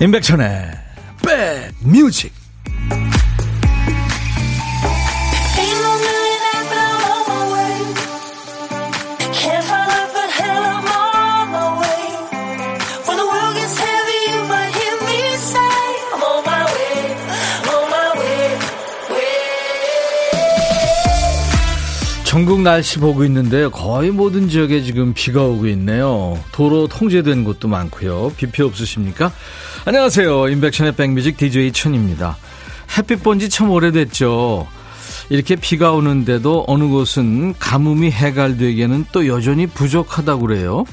임백천의 백뮤직 전국 날씨 보고 있는데요. 거의 모든 지역에 지금 비가 오고 있네요. 도로 통제된 곳도 많고요. 비피 없으십니까? 안녕하세요. 인백션의 백뮤직 DJ 천입니다. 햇빛 본 지 참 오래됐죠. 이렇게 비가 오는데도 어느 곳은 가뭄이 해갈되기에는 또 여전히 부족하다고 그래요.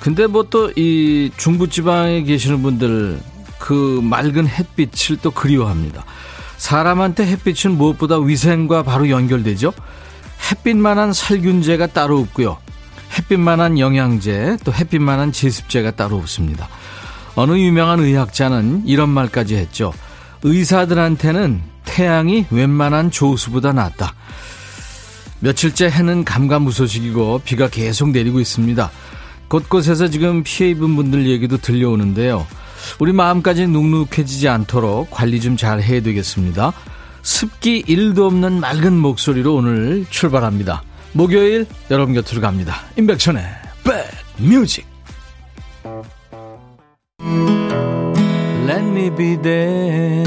근데 뭐 또 이 중부지방에 계시는 분들 그 맑은 햇빛을 또 그리워합니다. 사람한테 햇빛은 무엇보다 위생과 바로 연결되죠. 햇빛만한 살균제가 따로 없고요. 햇빛만한 영양제, 또 햇빛만한 제습제가 따로 없습니다. 어느 유명한 의학자는 이런 말까지 했죠. 의사들한테는 태양이 웬만한 조수보다 낫다. 며칠째 해는 감감무소식이고 비가 계속 내리고 있습니다. 곳곳에서 지금 피해 입은 분들 얘기도 들려오는데요. 우리 마음까지 눅눅해지지 않도록 관리 좀 잘 해야 되겠습니다. 습기 1도 없는 맑은 목소리로 오늘 출발합니다. 목요일 여러분 곁으로 갑니다. 임백천의 백뮤직 Let me be there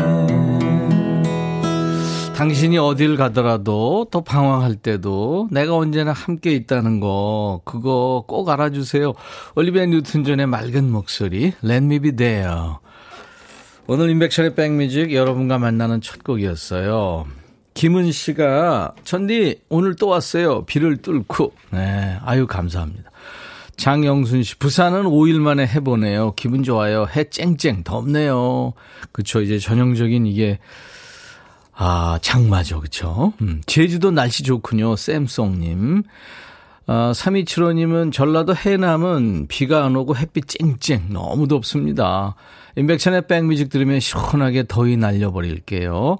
당신이 어딜 가더라도 또 방황할 때도 내가 언제나 함께 있다는 거 그거 꼭 알아주세요. 올리비아 뉴튼 존의 맑은 목소리 Let me be there 오늘 인백션의 백뮤직 여러분과 만나는 첫 곡이었어요. 김은 씨가 천디 오늘 또 왔어요. 비를 뚫고. 네, 아유 감사합니다. 장영순 씨 부산은 5일 만에 해보네요. 기분 좋아요. 해 쨍쨍 덥네요. 그쵸 이제 전형적인 이게 아 장마죠 그쵸. 음, 제주도 날씨 좋군요. 쌤송님. 아, 3275님은 전라도 해남은 비가 안 오고 햇빛 쨍쨍 너무 덥습니다. 인백션의 백뮤직 들으면 시원하게 더위 날려버릴게요.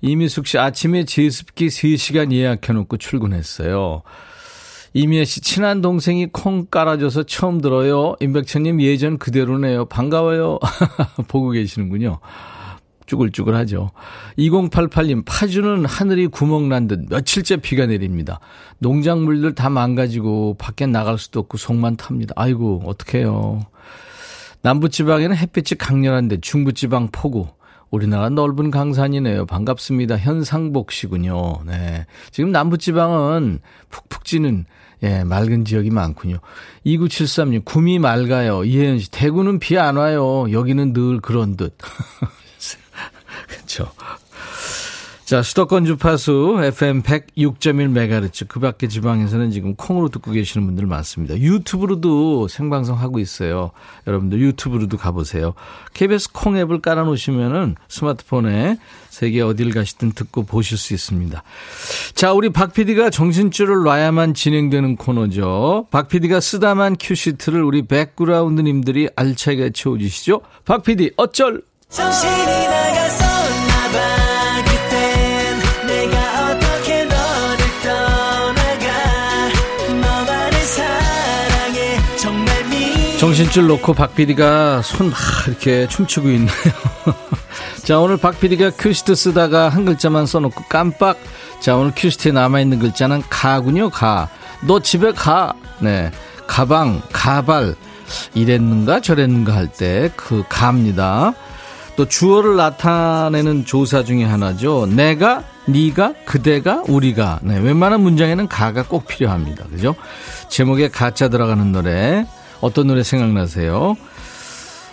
이미숙 씨 아침에 제습기 3시간 예약해놓고 출근했어요. 이미애 씨 친한 동생이 콩 깔아줘서 처음 들어요. 임백천님 예전 그대로네요. 반가워요. 보고 계시는군요. 쭈글쭈글하죠. 2088님 파주는 하늘이 구멍 난 듯 며칠째 비가 내립니다. 농작물들 다 망가지고 밖에 나갈 수도 없고 속만 탑니다. 아이고 어떡해요. 남부지방에는 햇빛이 강렬한데 중부지방 폭우. 우리나라 넓은 강산이네요. 반갑습니다. 현상복 씨군요. 네. 지금 남부지방은 푹푹 찌는, 예, 맑은 지역이 많군요. 2973님, 구미 맑아요. 이혜연 씨, 대구는 비 안 와요. 여기는 늘 그런 듯. 그렇죠. 자, 수도권 주파수 FM 106.1MHz 그 밖에 지방에서는 지금 콩으로 듣고 계시는 분들 많습니다. 유튜브로도 생방송 하고 있어요. 여러분들 유튜브로도 가보세요. KBS 콩 앱을 깔아놓으시면은 스마트폰에 세계 어딜 가시든 듣고 보실 수 있습니다. 자, 우리 박 PD가 정신줄을 놔야만 진행되는 코너죠. 박 PD가 쓰다만 큐시트를 우리 백그라운드님들이 알차게 채워주시죠. 박 PD, 어쩔! 정신이 나갔었나 봐. 정신줄 놓고 박 PD가 손 막 이렇게 춤추고 있네요. 자, 오늘 박 PD가 큐시트 쓰다가 한 글자만 써놓고 깜빡. 자, 오늘 큐시트에 남아있는 글자는 가군요, 가. 너 집에 가. 네. 가방, 가발. 이랬는가 저랬는가 할 때 그 가입니다. 또 주어를 나타내는 조사 중에 하나죠. 내가, 네가, 그대가, 우리가. 네, 웬만한 문장에는 가가 꼭 필요합니다. 그죠? 제목에 가짜 들어가는 노래 어떤 노래 생각나세요?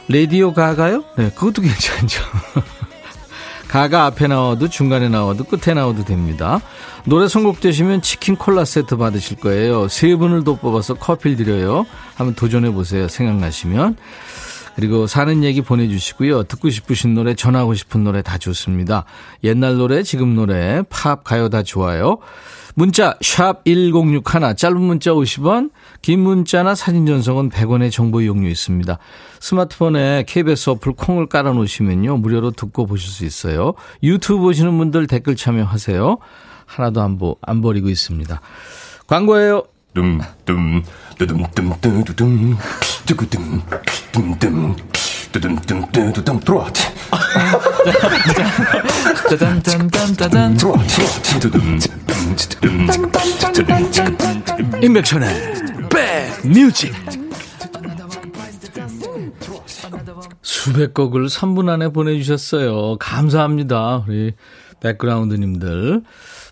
레디오 가가요? 네, 그것도 괜찮죠. 가가 앞에 나와도 중간에 나와도 끝에 나와도 됩니다. 노래 선곡되시면 치킨 콜라 세트 받으실 거예요. 세 분을 더 뽑아서 커피를 드려요. 한번 도전해 보세요. 생각나시면. 그리고 사는 얘기 보내주시고요. 듣고 싶으신 노래, 전하고 싶은 노래 다 좋습니다. 옛날 노래, 지금 노래, 팝, 가요 다 좋아요. 문자 샵 1061, 짧은 문자 50원, 긴 문자나 사진 전송은 100원의 정보 이용료 있습니다. 스마트폰에 KBS 어플 콩을 깔아놓으시면요. 무료로 듣고 보실 수 있어요. 유튜브 보시는 분들 댓글 참여하세요. 하나도 안, 보, 안 버리고 있습니다. 광고예요. Dumdum, 두둠, 둠, 두둠, 두둠, 두구둠, 둠둠, 뚜둔뚜둔뚜둔 들어와. 짜잔짠짠짠짠 들어와. 임백천의 백뮤직 수백 곡을 3분 안에 보내주셨어요. 감사합니다. 우리 백그라운드님들.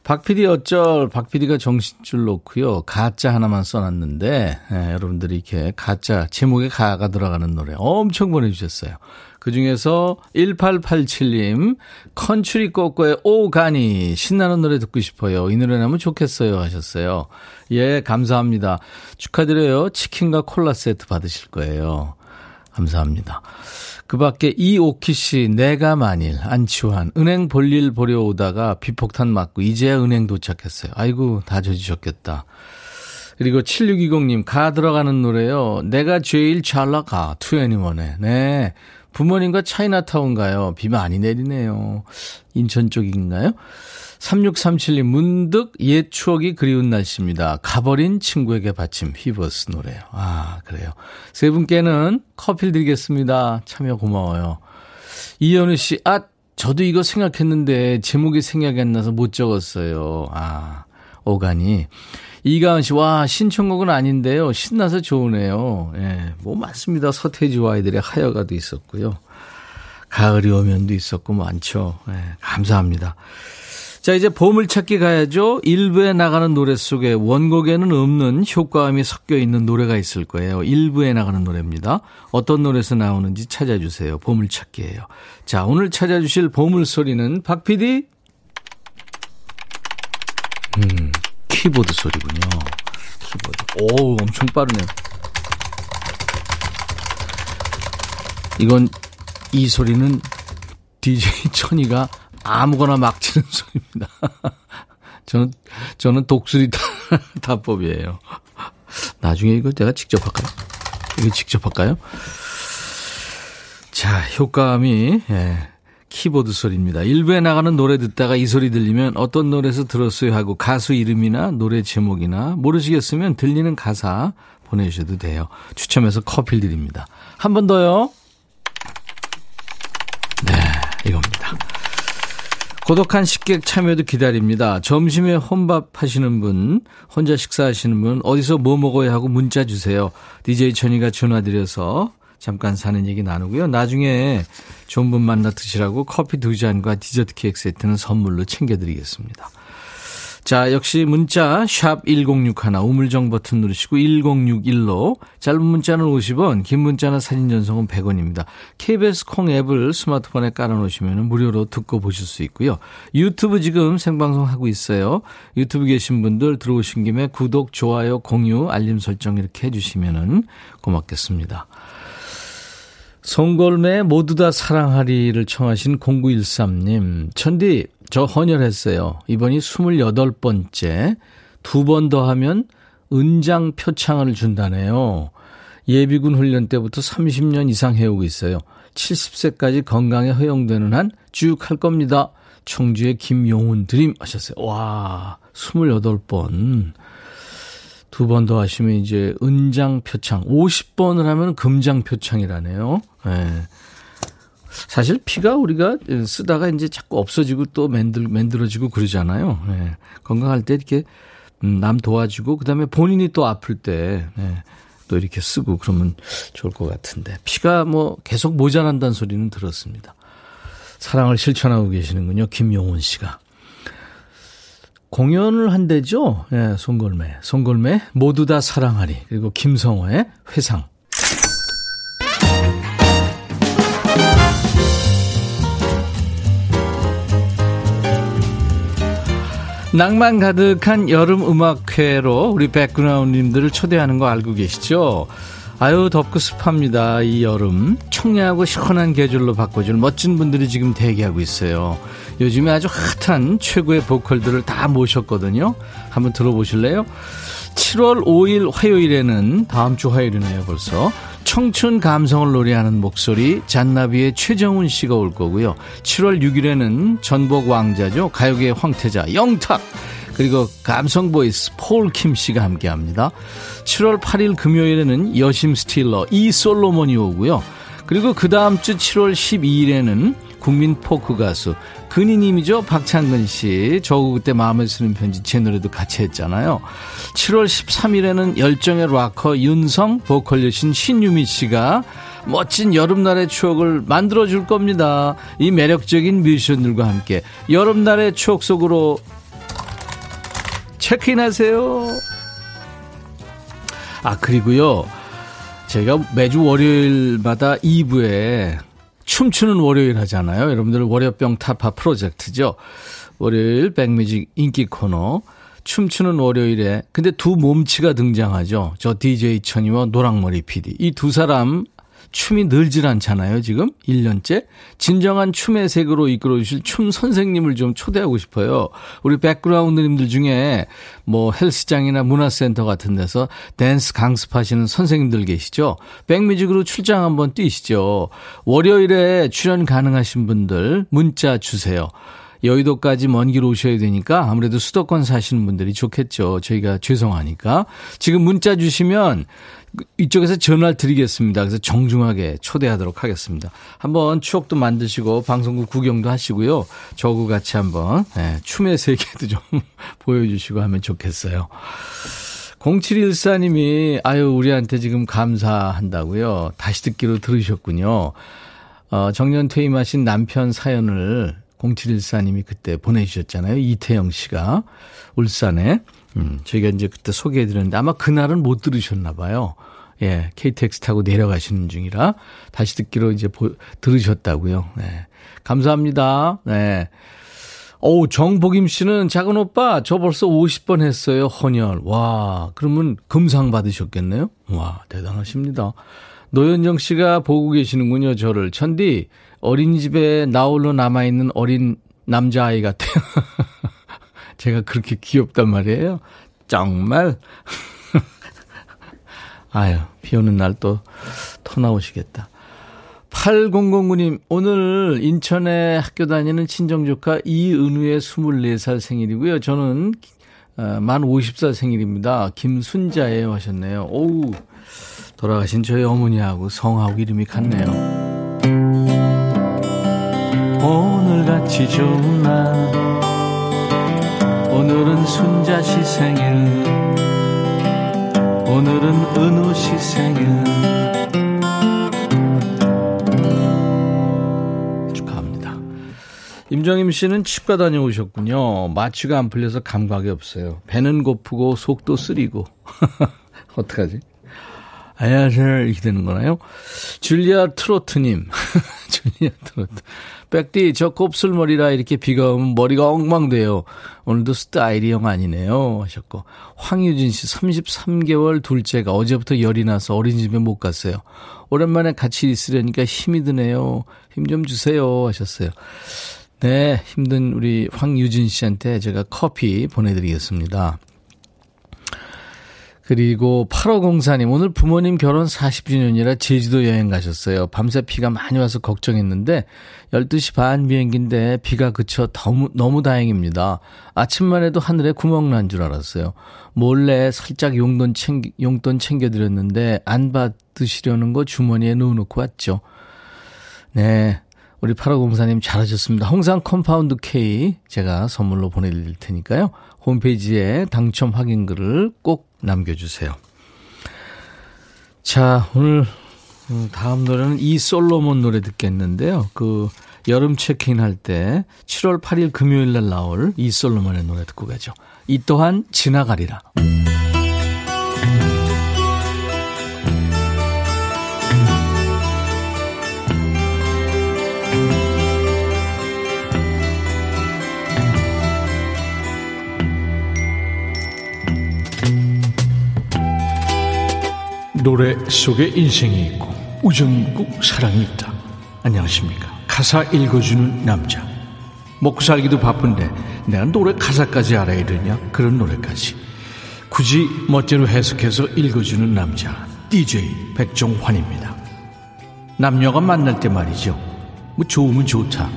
박PD 어쩔, 박PD가 정신줄 놓고요. 가짜 하나만 써놨는데, 예, 여러분들이 이렇게 가짜, 제목에 가가 들어가는 노래 엄청 보내주셨어요. 그 중에서 1887님, 컨츄리 꼬꼬의 오가니, 신나는 노래 듣고 싶어요. 이 노래 나면 좋겠어요. 하셨어요. 예, 감사합니다. 축하드려요. 치킨과 콜라 세트 받으실 거예요. 감사합니다. 그 밖에 이오키 씨, 내가 만일, 안치환, 은행 볼일 보려 오다가 비폭탄 맞고 이제야 은행 도착했어요. 아이고, 다 젖으셨겠다. 그리고 7620님, 가 들어가는 노래요. 내가 제일 잘 나가, 투애니원에. 네. 부모님과 차이나타운 가요. 비 많이 내리네요. 인천 쪽인가요? 3637님, 문득 옛 추억이 그리운 날씨입니다. 가버린 친구에게 바침 휘버스 노래요. 아, 그래요. 세 분께는 커피 드리겠습니다. 참여 고마워요. 이현우 씨, 아, 저도 이거 생각했는데 제목이 생각이 안 나서 못 적었어요. 아, 오가니. 이가은 씨, 와, 신청곡은 아닌데요. 신나서 좋으네요. 예, 뭐 많습니다. 서태지와 아이들의 하여가도 있었고요. 가을이 오면도 있었고 많죠. 예, 감사합니다. 자, 이제 보물 찾기 가야죠. 일부에 나가는 노래 속에 원곡에는 없는 효과음이 섞여 있는 노래가 있을 거예요. 일부에 나가는 노래입니다. 어떤 노래에서 나오는지 찾아주세요. 보물 찾기예요. 자, 오늘 찾아주실 보물 소리는 박 PD? 음, 키보드 소리군요. 키보드. 오, 엄청 빠르네요. 이건, 이 소리는 DJ 천이가 아무거나 막 치는 소리입니다. 저는, 저는 독수리 타법이에요. 나중에 이거 내가 직접 할까요? 이거 직접 할까요? 자, 효과음이, 예, 키보드 소리입니다. 일부에 나가는 노래 듣다가 이 소리 들리면 어떤 노래에서 들었어요 하고 가수 이름이나 노래 제목이나 모르시겠으면 들리는 가사 보내주셔도 돼요. 추첨해서 커피 드립니다. 한 번 더요. 네, 이겁니다. 고독한 식객 참여도 기다립니다. 점심에 혼밥 하시는 분, 혼자 식사하시는 분, 어디서 뭐 먹어야 하고 문자 주세요. DJ 천이가 전화드려서 잠깐 사는 얘기 나누고요. 나중에 좋은 분 만나 드시라고 커피 두 잔과 디저트 케이크 세트는 선물로 챙겨드리겠습니다. 자, 역시 문자 샵 1061, 우물정 버튼 누르시고 1061로 짧은 문자는 50원, 긴 문자나 사진 전송은 100원입니다. KBS 콩 앱을 스마트폰에 깔아 놓으시면 무료로 듣고 보실 수 있고요. 유튜브 지금 생방송 하고 있어요. 유튜브 계신 분들 들어오신 김에 구독, 좋아요, 공유, 알림 설정 이렇게 해 주시면은 고맙겠습니다. 송골매 모두 다 사랑하리를 청하신 0913님. 천디, 저 헌혈했어요. 이번이 28번째. 두 번 더 하면 은장 표창을 준다네요. 예비군 훈련 때부터 30년 이상 해오고 있어요. 70세까지 건강에 허용되는 한 쭉 할 겁니다. 청주의 김용훈 드림 하셨어요. 와, 28번. 두 번 더 하시면 이제 은장 표창. 50번을 하면 금장 표창이라네요. 네. 사실 피가 우리가 쓰다가 이제 자꾸 없어지고 또 만들, 만들어지고 그러잖아요. 네. 건강할 때 이렇게 음, 남 도와주고 그다음에 본인이 또 아플 때 네. 또 이렇게 쓰고 그러면 좋을 것 같은데 피가 뭐 계속 모자란다는 소리는 들었습니다. 사랑을 실천하고 계시는군요. 김용훈 씨가. 공연을 한대죠. 예, 송골매. 송골매 모두 다 사랑하리. 그리고 김성호의 회상. 낭만 가득한 여름 음악회로 우리 백그라운드님들을 초대하는 거 알고 계시죠? 아유 덥고 습합니다 이 여름 청량하고 시원한 계절로 바꿔줄 멋진 분들이 지금 대기하고 있어요 요즘에 아주 핫한 최고의 보컬들을 다 모셨거든요 한번 들어보실래요? 7월 5일 화요일에는 다음 주 화요일이네요 벌써 청춘 감성을 노래하는 목소리 잔나비의 최정훈 씨가 올 거고요. 7월 6일에는 전복 왕자죠. 가요계의 황태자 영탁 그리고 감성 보이스 폴킴 씨가 함께합니다. 7월 8일 금요일에는 여심 스틸러 이솔로몬이 오고요. 그리고 그 다음 주 7월 12일에는 국민 포크 가수 근희님이죠 박창근 씨. 저거 그때 마음에 쓰는 편지 제 노래도 같이 했잖아요. 7월 13일에는 열정의 락커 윤성 보컬 여신 신유미 씨가 멋진 여름날의 추억을 만들어 줄 겁니다. 이 매력적인 뮤지션들과 함께 여름날의 추억 속으로 체크인 하세요. 아, 그리고요. 제가 매주 월요일마다 2부에 춤추는 월요일 하잖아요. 여러분들 월요병 타파 프로젝트죠. 월요일 백뮤직 인기 코너. 춤추는 월요일에 근데 두 몸치가 등장하죠. 저 DJ 천이와 노랑머리 PD. 이 두 사람 춤이 늘질 않잖아요, 지금? 1년째? 진정한 춤의 세계로 이끌어 주실 춤 선생님을 좀 초대하고 싶어요. 우리 백그라운드님들 중에 뭐 헬스장이나 문화센터 같은 데서 댄스 강습하시는 선생님들 계시죠? 백뮤직으로 출장 한번 뛰시죠. 월요일에 출연 가능하신 분들 문자 주세요. 여의도까지 먼 길 오셔야 되니까 아무래도 수도권 사시는 분들이 좋겠죠. 저희가 죄송하니까. 지금 문자 주시면 이쪽에서 전화를 드리겠습니다. 그래서 정중하게 초대하도록 하겠습니다. 한번 추억도 만드시고 방송국 구경도 하시고요. 저하고 같이 한번 네, 춤의 세계도 좀 보여주시고 하면 좋겠어요. 0714님이 아유 우리한테 지금 감사한다고요. 다시 듣기로 들으셨군요. 어, 정년 퇴임하신 남편 사연을 0714님이 그때 보내주셨잖아요. 이태영 씨가 울산에. 음, 저희가 이제 그때 소개해드렸는데 아마 그날은 못 들으셨나 봐요. 예, KTX 타고 내려가시는 중이라 다시 듣기로 이제 보, 들으셨다고요. 네. 감사합니다. 네. 오, 정복임 씨는 작은 오빠, 저 벌써 50번 했어요, 헌혈. 와, 그러면 금상 받으셨겠네요? 와, 대단하십니다. 노현정 씨가 보고 계시는군요, 저를. 천디, 어린이집에 나홀로 남아있는 어린 남자아이 같아요. 제가 그렇게 귀엽단 말이에요. 정말. 아유, 비 오는 날 또 터 나오시겠다. 8009님, 오늘 인천에 학교 다니는 친정조카 이은우의 24살 생일이고요. 저는 어, 만 50살 생일입니다. 김순자예요 하셨네요. 오우, 돌아가신 저희 어머니하고 성하고 이름이 같네요. 오늘같이 좋은 날 오늘은 순자 씨 생일 오늘은 은우 씨 생일 축하합니다. 임정임 씨는 치과 다녀오셨군요. 마취가 안 풀려서 감각이 없어요. 배는 고프고 속도 쓰리고 어떡하지? 안녕하세요 이렇게 되는 거나요? 줄리아 트로트님 줄리아 트로트 백디 저 곱슬머리라 이렇게 비가 오면 머리가 엉망돼요. 오늘도 스타일이 영 아니네요 하셨고 황유진 씨 33개월 둘째가 어제부터 열이 나서 어린이집에 못 갔어요. 오랜만에 같이 있으려니까 힘이 드네요. 힘 좀 주세요 하셨어요. 네 힘든 우리 황유진 씨한테 제가 커피 보내드리겠습니다. 그리고 8504님, 오늘 부모님 결혼 40주년이라 제주도 여행 가셨어요. 밤새 비가 많이 와서 걱정했는데, 12시 반 비행기인데 비가 그쳐 너무, 너무 다행입니다. 아침만 해도 하늘에 구멍 난 줄 알았어요. 몰래 살짝 용돈 챙겨, 용돈 챙겨드렸는데, 안 받으시려는 거 주머니에 넣어놓고 왔죠. 네. 우리 8504님 잘하셨습니다. 홍삼 컴파운드 K 제가 선물로 보내드릴 테니까요. 홈페이지에 당첨 확인글을 꼭 남겨주세요. 자, 오늘 음, 다음 노래는 이 솔로몬 노래 듣겠는데요. 그 여름 체크인 할 때 7월 8일 금요일 날 나올 이 솔로몬의 노래 듣고 가죠. 이 또한 지나가리라. 노래 속에 인생이 있고 우정이 있고 사랑이 있다. 안녕하십니까. 가사 읽어주는 남자. 먹고 살기도 바쁜데 내가 노래 가사까지 알아야 되냐? 그런 노래까지. 굳이 멋대로 해석해서 읽어주는 남자. DJ 백종환입니다. 남녀가 만날 때 말이죠. 뭐 좋으면 좋다.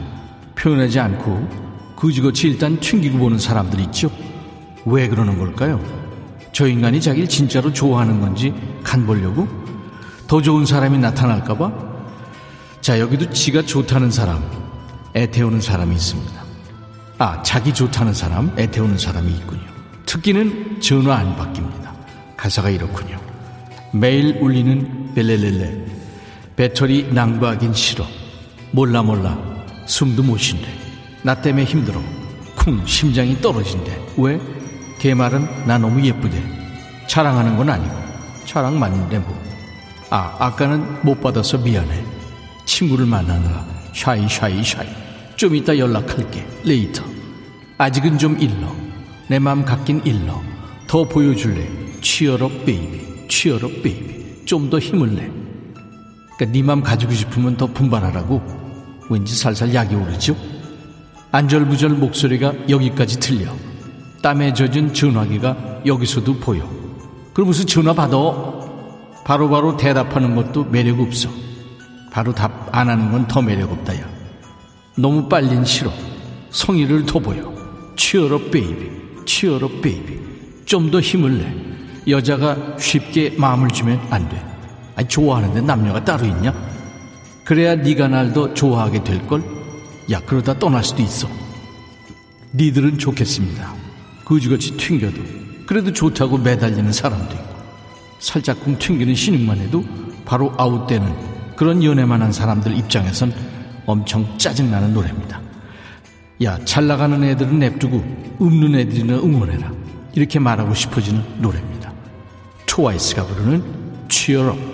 표현하지 않고 그지같이 일단 튕기고 보는 사람들 있죠. 왜 그러는 걸까요? 저 인간이 자기를 진짜로 좋아하는 건지 간 보려고? 더 좋은 사람이 나타날까봐? 자, 여기도 지가 좋다는 사람, 애태우는 사람이 있습니다. 아, 자기 좋다는 사람, 애태우는 사람이 있군요. 특기는 전화 안 바뀝니다. 가사가 이렇군요. 매일 울리는 벨레렐레. 배터리 낭비하긴 싫어. 몰라 몰라. 숨도 못 쉰대. 나 때문에 힘들어. 쿵 심장이 떨어진대. 왜? 걔 말은 나 너무 예쁘대. 자랑하는 건 아니고. 자랑 맞는데 뭐. 아, 아까는 못 받아서 미안해. 친구를 만나느라 shy shy shy. 좀 이따 연락할게. later. 아직은 좀 일러. 내맘 갖긴 일러. 더 보여줄래. cheer up baby. cheer up baby. 좀 더 힘을 내. 그니까 네맘 가지고 싶으면 더 분발하라고. 왠지 살살 약이 오르죠? 안절부절 목소리가 여기까지 들려. 땀에 젖은 전화기가 여기서도 보여. 그러면서 전화 받아. 바로바로 바로 대답하는 것도 매력 없어. 바로 답 안 하는 건 더 매력 없다, 야. 너무 빨린 싫어. 성의를 더 보여. cheer up baby, cheer up baby. 좀 더 힘을 내. 여자가 쉽게 마음을 주면 안 돼. 아니, 좋아하는데 남녀가 따로 있냐? 그래야 네가 날 더 좋아하게 될걸? 야, 그러다 떠날 수도 있어. 니들은 좋겠습니다. 그지같이 튕겨도. 그래도 좋다고 매달리는 사람도 있고. 살짝쿵 튕기는 신용만 해도 바로 아웃되는 그런 연애만 한 사람들 입장에선 엄청 짜증나는 노래입니다. 야, 잘 나가는 애들은 냅두고 없는 애들이나 응원해라. 이렇게 말하고 싶어지는 노래입니다. 트와이스가 부르는 Cheer Up.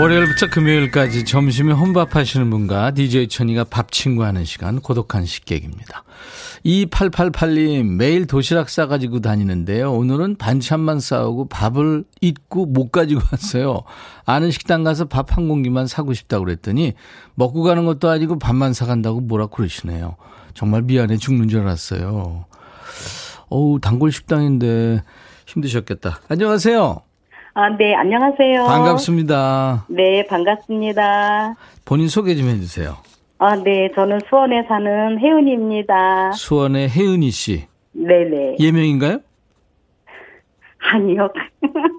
월요일부터 금요일까지 점심에 혼밥 하시는 분과 DJ 천이가 밥 친구 하는 시간 고독한 식객입니다. 2888님 매일 도시락 싸가지고 다니는데요. 오늘은 반찬만 싸우고 밥을 잊고 못 가지고 왔어요. 아는 식당 가서 밥 한 공기만 사고 싶다고 그랬더니 먹고 가는 것도 아니고 밥만 사간다고 뭐라 그러시네요. 정말 미안해 죽는 줄 알았어요. 어우 단골 식당인데 힘드셨겠다. 안녕하세요. 아, 네, 안녕하세요. 반갑습니다. 네, 반갑습니다. 본인 소개 좀 해주세요. 아, 네, 저는 수원에 사는 혜은입니다. 수원의 혜은이 씨. 네네. 예명인가요? 아니요.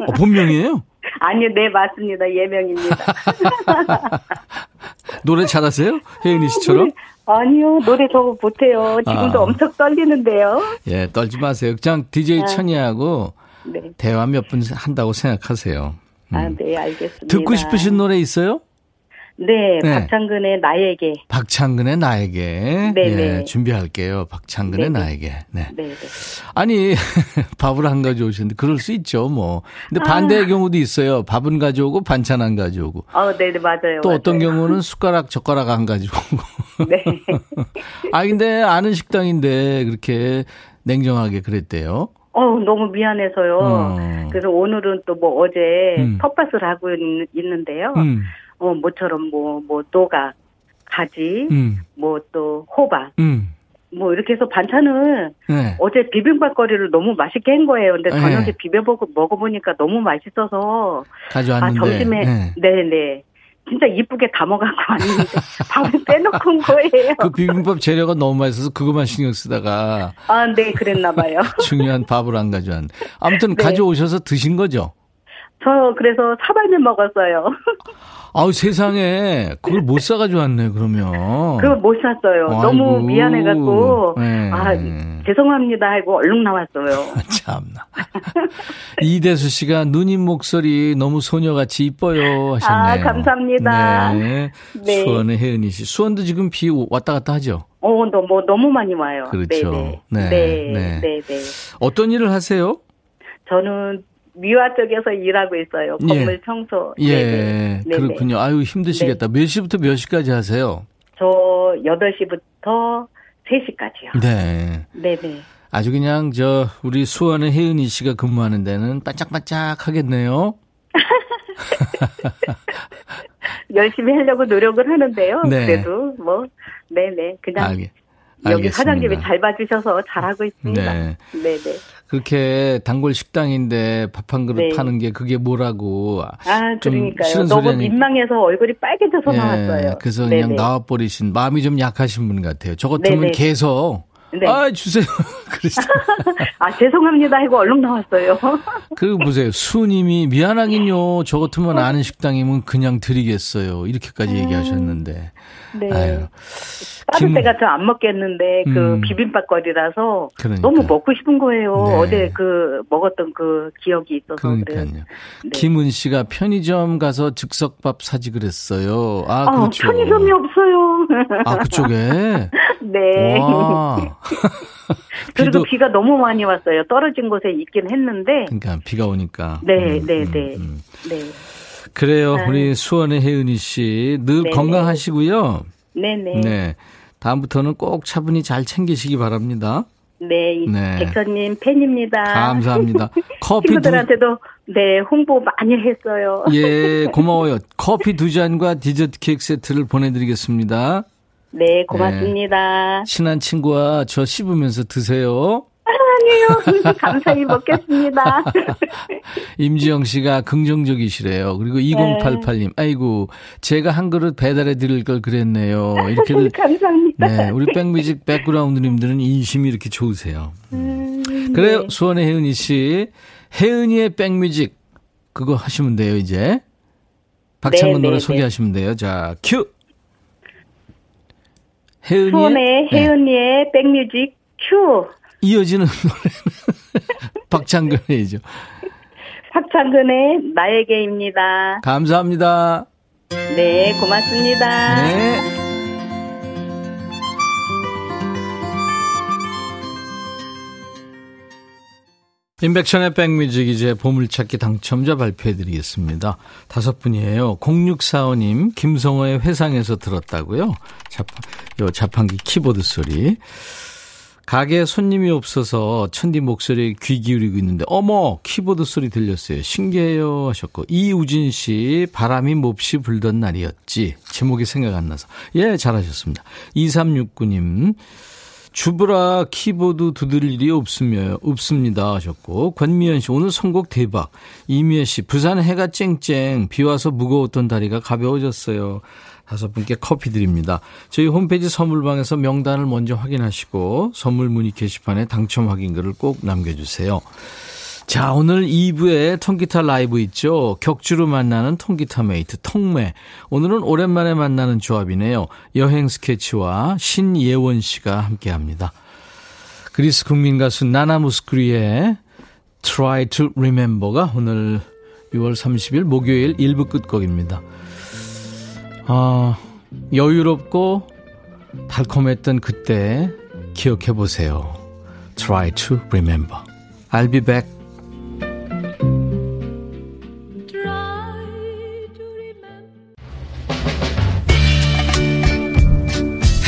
어, 본명이에요? 아니요, 네, 맞습니다. 예명입니다. 노래 잘하세요? 혜은이 씨처럼? 아니요, 노래 저 못해요. 지금도 아. 엄청 떨리는데요. 예, 떨지 마세요. 그냥 DJ 아. 천이하고 네. 대화 몇 분 한다고 생각하세요. 음. 아, 네, 알겠습니다. 듣고 싶으신 노래 있어요? 네, 네. 박창근의 나에게. 박창근의 나에게. 네네. 예, 준비할게요. 박창근의 네네. 나에게. 네. 네, 네. 아니, 밥을 안 가져오셨는데, 그럴 수 있죠, 뭐. 근데 아. 반대의 경우도 있어요. 밥은 가져오고, 반찬 안 가져오고. 어, 네, 네, 맞아요. 또 어떤 맞아요. 경우는 숟가락, 젓가락 안 가져오고. 네. 아, 근데 아는 식당인데, 그렇게 냉정하게 그랬대요. 어, 너무 미안해서요. 어. 그래서 오늘은 또 뭐 어제 음. 텃밭을 하고 있, 있는데요. 음, 어, 모처럼 뭐, 뭐, 노각, 가지, 음, 뭐또 호박, 음. 뭐 이렇게 해서 반찬을 네. 어제 비빔밥 거리를 너무 맛있게 한 거예요. 근데 네. 저녁에 비벼보고 먹어보니까 너무 맛있어서 가져왔는데. 아 점심에 네. 네 네 진짜 이쁘게 담아갖고 왔는데 밥을 빼놓고 온 거예요. 그 비빔밥 재료가 너무 맛있어서 그것만 신경 쓰다가 아 네 그랬나 봐요. 중요한 밥을 안 가져왔. 아무튼 네. 가져오셔서 드신 거죠? 저 그래서 사발면 먹었어요. 아우 세상에 그걸 못 사가지고 왔네 그러면. 그걸 못 샀어요. 너무 아이고. 미안해갖고 네. 아 죄송합니다 하고 얼른 나왔어요. 참나. 이대수 씨가 누님 목소리 너무 소녀같이 이뻐요 하셨네요. 아, 감사합니다. 네. 네. 수원의 혜은이 씨. 수원도 지금 비 왔다 갔다 하죠? 어, 너, 뭐, 너무 많이 와요. 그렇죠. 네네. 네, 네, 네. 네, 네. 어떤 일을 하세요? 저는 미화 쪽에서 일하고 있어요. 예. 건물 청소. 예, 네네. 네네. 그렇군요. 아유, 힘드시겠다. 몇 시부터 몇 시까지 하세요? 저 8시부터 3시까지요. 네. 네네. 아주 그냥 저 우리 수원의 혜은이 씨가 근무하는 데는 반짝반짝 하겠네요. 열심히 하려고 노력을 하는데요. 네. 그래도 뭐 네네 그냥 알겠, 여기. 사장님이 잘 봐주셔서 잘하고 있습니다. 네. 네네. 그렇게 단골 식당인데 밥 한 그릇 네. 파는 게 그게 뭐라고. 아좀 그러니까요. 너무 민망해서 얼굴이 빨개져서 나왔어요. 예, 그래서 그냥 네네. 나와버리신 마음이 좀 약하신 분 같아요. 저 같으면 네네. 계속 네. 아 주세요. 아 죄송합니다 하고 얼른 나왔어요. 그리고 보세요. 수님이 미안하긴요. 저 같으면 아는 식당이면 그냥 드리겠어요. 이렇게까지 얘기하셨는데. 음. 네. 아유. 김- 때가 좀안 먹겠는데 그 음. 비빔밥 거리라서 그러니까. 너무 먹고 싶은 거예요. 네. 어제 그 먹었던 그 기억이 있어서. 그러니까요. 네. 김은 씨가 편의점 가서 즉석밥 사지 그랬어요. 아, 아, 그렇죠. 편의점이 없어요. 아, 그쪽에? 네. 비도, 비가 너무 많이 왔어요. 떨어진 곳에 있긴 했는데. 그러니까 비가 오니까. 네, 음, 네, 음, 네. 음. 네. 그래요. 아. 우리 수원의 혜은이 씨. 늘 네. 건강하시고요. 네네. 네. 네. 다음부터는 꼭 차분히 잘 챙기시기 바랍니다. 이 네. 백선님 팬입니다. 감사합니다. 커피 두, 친구들한테도 네 홍보 많이 했어요. 예, 고마워요. 커피 두 잔과 디저트 케이크 세트를 보내드리겠습니다. 네, 고맙습니다. 친한 친구와 저 씹으면서 드세요. 아니요, 감사히 먹겠습니다. 임지영 씨가 긍정적이시래요. 그리고 네. 2088님, 아이고, 제가 한 그릇 배달해 드릴 걸 그랬네요. 이렇게, 감사합니다. 네, 우리 백뮤직 백그라운드님들은 인심이 이렇게 좋으세요. 음, 그래요, 네. 수원의 혜은이 씨. 혜은이의 백뮤직, 그거 하시면 돼요, 이제. 박창근 네, 노래 네, 소개하시면 돼요. 자, 큐! 혜은이의. 수원의 네, 혜은이의 백뮤직 큐. 이어지는 노래는 박창근이죠. 박창근의 나에게입니다. 감사합니다. 네, 고맙습니다. 네. 인백션의 백뮤직 이제 보물찾기 당첨자 발표해드리겠습니다. 다섯 분이에요. 0645님, 김성호의 회상에서 들었다고요. 자판, 요 자판기 키보드 소리. 가게에 손님이 없어서 천디 목소리에 귀 기울이고 있는데 어머 키보드 소리 들렸어요. 신기해요 하셨고 이우진 씨 바람이 몹시 불던 날이었지. 제목이 생각 안 나서. 예 잘하셨습니다. 2369님 주브라 키보드 두드릴 일이 없으며 없습니다 하셨고 권미연 씨 오늘 선곡 대박. 이미애 씨 부산 해가 쨍쨍 비 와서 무거웠던 다리가 가벼워졌어요. 다섯 분께 커피 드립니다. 저희 홈페이지 선물방에서 명단을 먼저 확인하시고 선물 문의 게시판에 당첨 확인글을 꼭 남겨주세요. 자, 오늘 2부에 통기타 라이브 있죠. 격주로 만나는 통기타 메이트, 통매. 오늘은 오랜만에 만나는 조합이네요. 여행 스케치와 신예원 씨가 함께 합니다. 그리스 국민 가수 나나 무스크리의 Try to Remember가 오늘 6월 30일 목요일 1부 끝곡입니다. 아, 여유롭고 달콤했던 그때 기억해 보세요. Try to remember. I'll be back.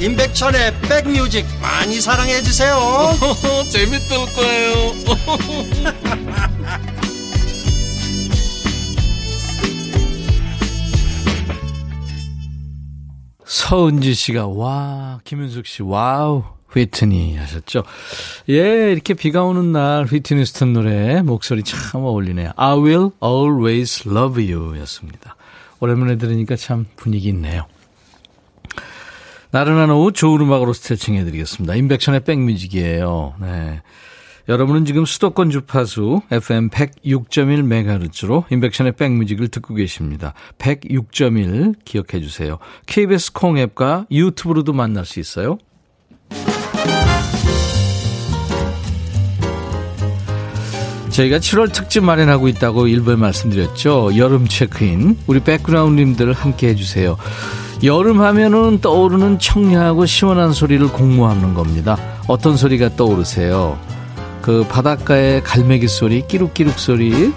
임백천의 백뮤직 많이 사랑해 주세요 재밌을 거예요 서은지 씨가 와 김윤숙 씨 wow 휘트니 하셨죠. 예, 이렇게 비가 오는 날 휘트니 휴스턴 노래 목소리 참 어울리네요. I will always love you 였습니다. 오랜만에 들으니까 참 분위기 있네요. 나른한 오후 좋은 음악으로 스트레칭 해드리겠습니다. 인백션의 백뮤직이에요. 네. 여러분은 지금 수도권 주파수 FM 106.1MHz로 인백션의 백뮤직을 듣고 계십니다. 106.1 기억해 주세요. KBS 콩 앱과 유튜브로도 만날 수 있어요. 저희가 7월 특집 마련하고 있다고 일부에 말씀드렸죠. 여름 체크인. 우리 백그라운드님들 함께 해주세요. 여름 하면은 떠오르는 청량하고 시원한 소리를 공모하는 겁니다. 어떤 소리가 떠오르세요? 그 바닷가의 갈매기 소리, 끼룩끼룩 소리,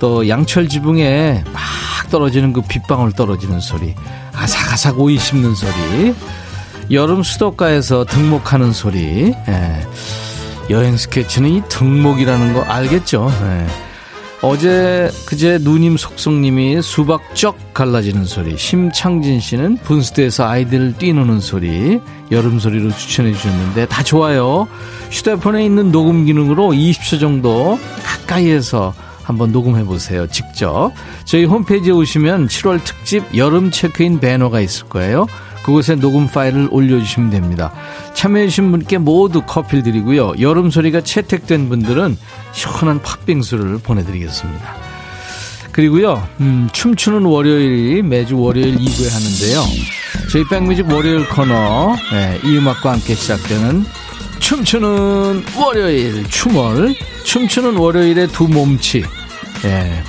또 양철 지붕에 막 떨어지는 그 빗방울 떨어지는 소리, 아삭아삭 오이 씹는 소리, 여름 수도가에서 등목하는 소리, 예. 여행 스케치는 이 등목이라는 거 알겠죠? 예. 어제 그제 누님 속속님이 수박 쩍 갈라지는 소리 심창진 씨는 분수대에서 아이들 뛰노는 소리 여름 소리로 추천해 주셨는데 다 좋아요 휴대폰에 있는 녹음 기능으로 20초 정도 가까이에서 한번 녹음해 보세요 직접 저희 홈페이지에 오시면 7월 특집 여름 체크인 배너가 있을 거예요 그곳에 녹음 파일을 올려주시면 됩니다. 참여해주신 분께 모두 커피를 드리고요. 여름 소리가 채택된 분들은 시원한 팥빙수를 보내드리겠습니다. 그리고요, 음, 춤추는 월요일이 매주 월요일 2부에 하는데요. 저희 백뮤직 월요일 코너, 네, 이 음악과 함께 시작되는 춤추는 월요일, 춤월, 춤추는 월요일의 두 몸치, 예.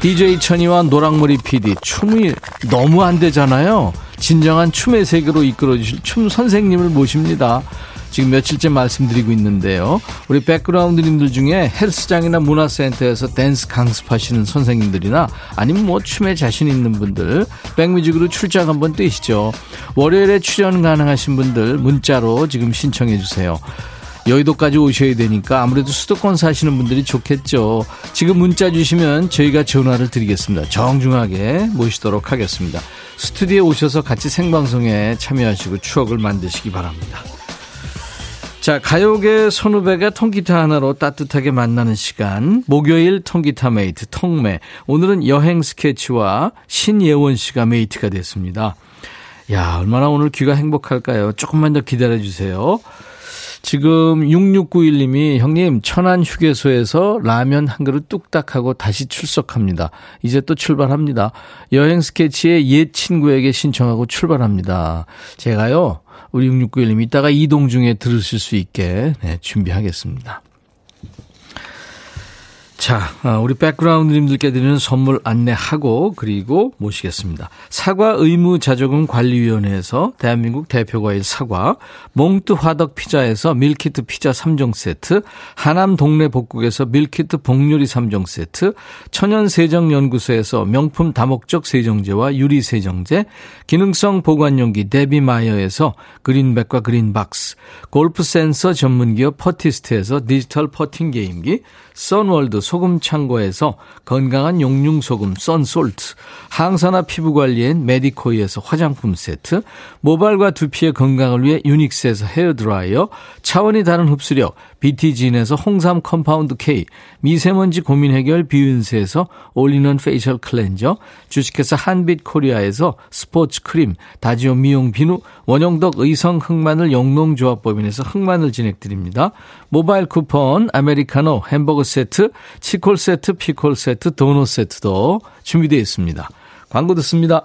DJ 천이와 노랑머리 PD, 춤이 너무 안 되잖아요. 진정한 춤의 세계로 이끌어 주실 춤 선생님을 모십니다. 지금 며칠째 말씀드리고 있는데요. 우리 백그라운드님들 중에 헬스장이나 문화센터에서 댄스 강습하시는 선생님들이나 아니면 뭐 춤에 자신 있는 분들 백뮤직으로 출장 한번 뛰시죠. 월요일에 출연 가능하신 분들 문자로 지금 신청해 주세요. 여의도까지 오셔야 되니까 아무래도 수도권 사시는 분들이 좋겠죠. 지금 문자 주시면 저희가 전화를 드리겠습니다. 정중하게 모시도록 하겠습니다. 스튜디오에 오셔서 같이 생방송에 참여하시고 추억을 만드시기 바랍니다. 자, 가요계 선후배가 통기타 하나로 따뜻하게 만나는 시간. 목요일 통기타 메이트, 통매. 오늘은 여행 스케치와 신예원 씨가 메이트가 됐습니다. 야, 얼마나 오늘 귀가 행복할까요? 조금만 더 기다려주세요. 지금 6691님이 형님 천안 휴게소에서 라면 한 그릇 뚝딱 하고 다시 출석합니다. 이제 또 출발합니다. 여행 스케치의 옛 친구에게 신청하고 출발합니다. 제가요 우리 6691님 이따가 이동 중에 들으실 수 있게 네, 준비하겠습니다. 자, 어, 우리 백그라운드님들께 드리는 선물 안내하고 그리고 모시겠습니다. 사과 의무 자조금 관리위원회에서 대한민국 대표 과일 사과, 몽뜨 화덕 피자에서 밀키트 피자 3종 세트, 하남 동네 복국에서 밀키트 복요리 3종 세트, 천연 세정 연구소에서 명품 다목적 세정제와 유리 세정제, 기능성 보관용기 데비마이어에서 그린백과 그린박스, 골프 센서 전문기업 퍼티스트에서 디지털 퍼팅 게임기, 선월드 소금 창고에서 건강한 용융 소금 썬솔트, 항산화 피부 관리엔 메디코이에서 화장품 세트, 모발과 두피의 건강을 위해 유닉스에서 헤어 드라이어, 차원이 다른 흡수력 BT진에서 홍삼 컴파운드 K, 미세먼지 고민 해결 비윤세에서 올인원 페이셜 클렌저, 주식회사 한빛 코리아에서 스포츠 크림, 다지오 미용 비누, 원형덕 의성 흑마늘 영농조합법인에서 흑마늘 진액 드립니다. 모바일 쿠폰, 아메리카노, 햄버거 세트, 치콜 세트, 피콜 세트, 도넛 세트도 준비되어 있습니다. 광고 듣습니다.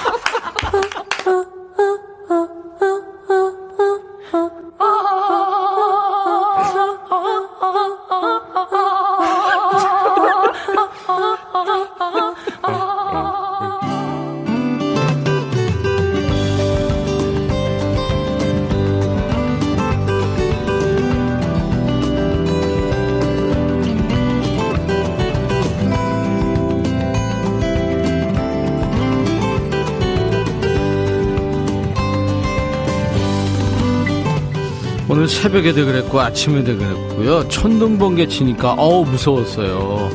새벽에도 그랬고 아침에도 그랬고요. 천둥 번개 치니까 어우 무서웠어요.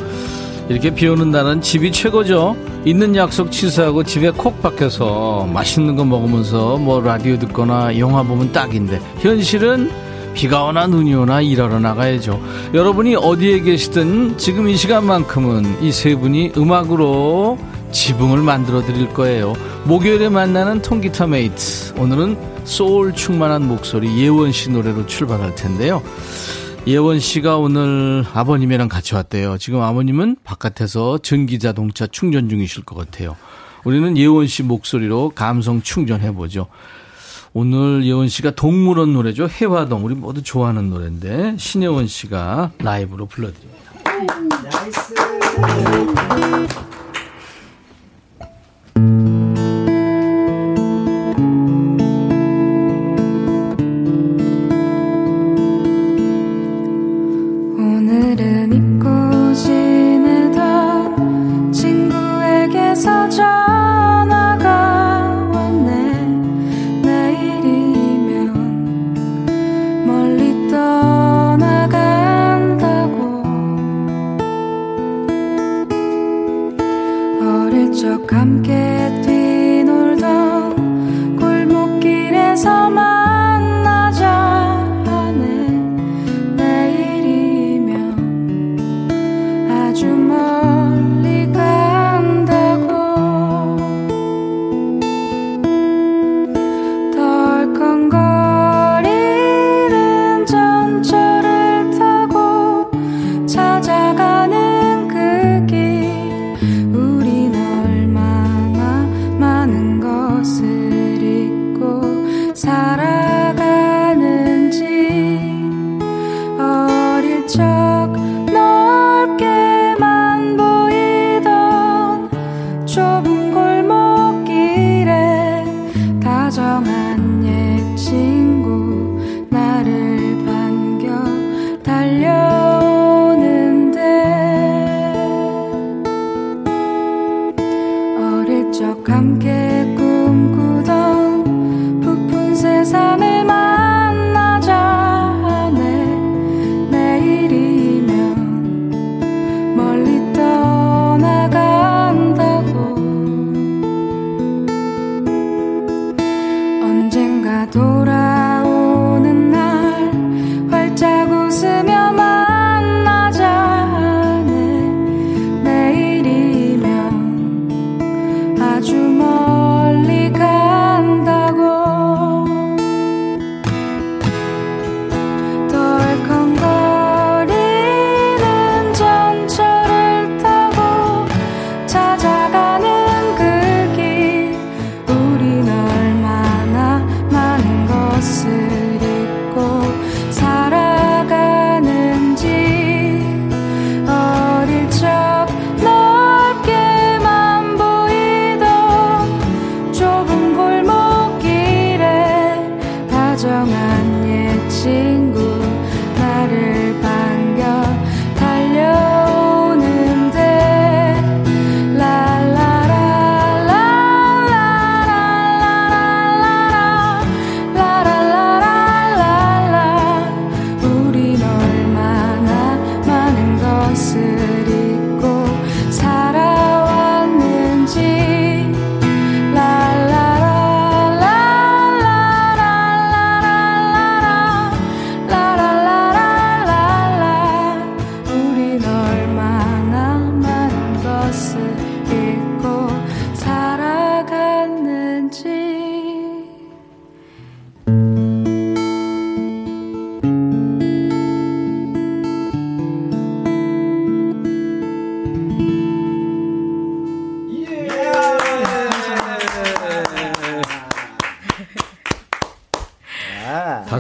이렇게 비 오는 날은 집이 최고죠. 있는 약속 취소하고 집에 콕 박혀서 맛있는 거 먹으면서 뭐 라디오 듣거나 영화 보면 딱인데 현실은 비가 오나 눈이 오나 일하러 나가야죠. 여러분이 어디에 계시든 지금 이 시간만큼은 이 세 분이 음악으로 지붕을 만들어 드릴 거예요. 목요일에 만나는 통기타 메이트. 오늘은 소울 충만한 목소리 예원 씨 노래로 출발할 텐데요. 예원 씨가 오늘 아버님이랑 같이 왔대요. 지금 아버님은 바깥에서 전기 자동차 충전 중이실 것 같아요. 우리는 예원 씨 목소리로 감성 충전해 보죠. 오늘 예원 씨가 동물원 노래죠. 해화동. 우리 모두 좋아하는 노래인데 신예원 씨가 라이브로 불러드립니다. 오늘은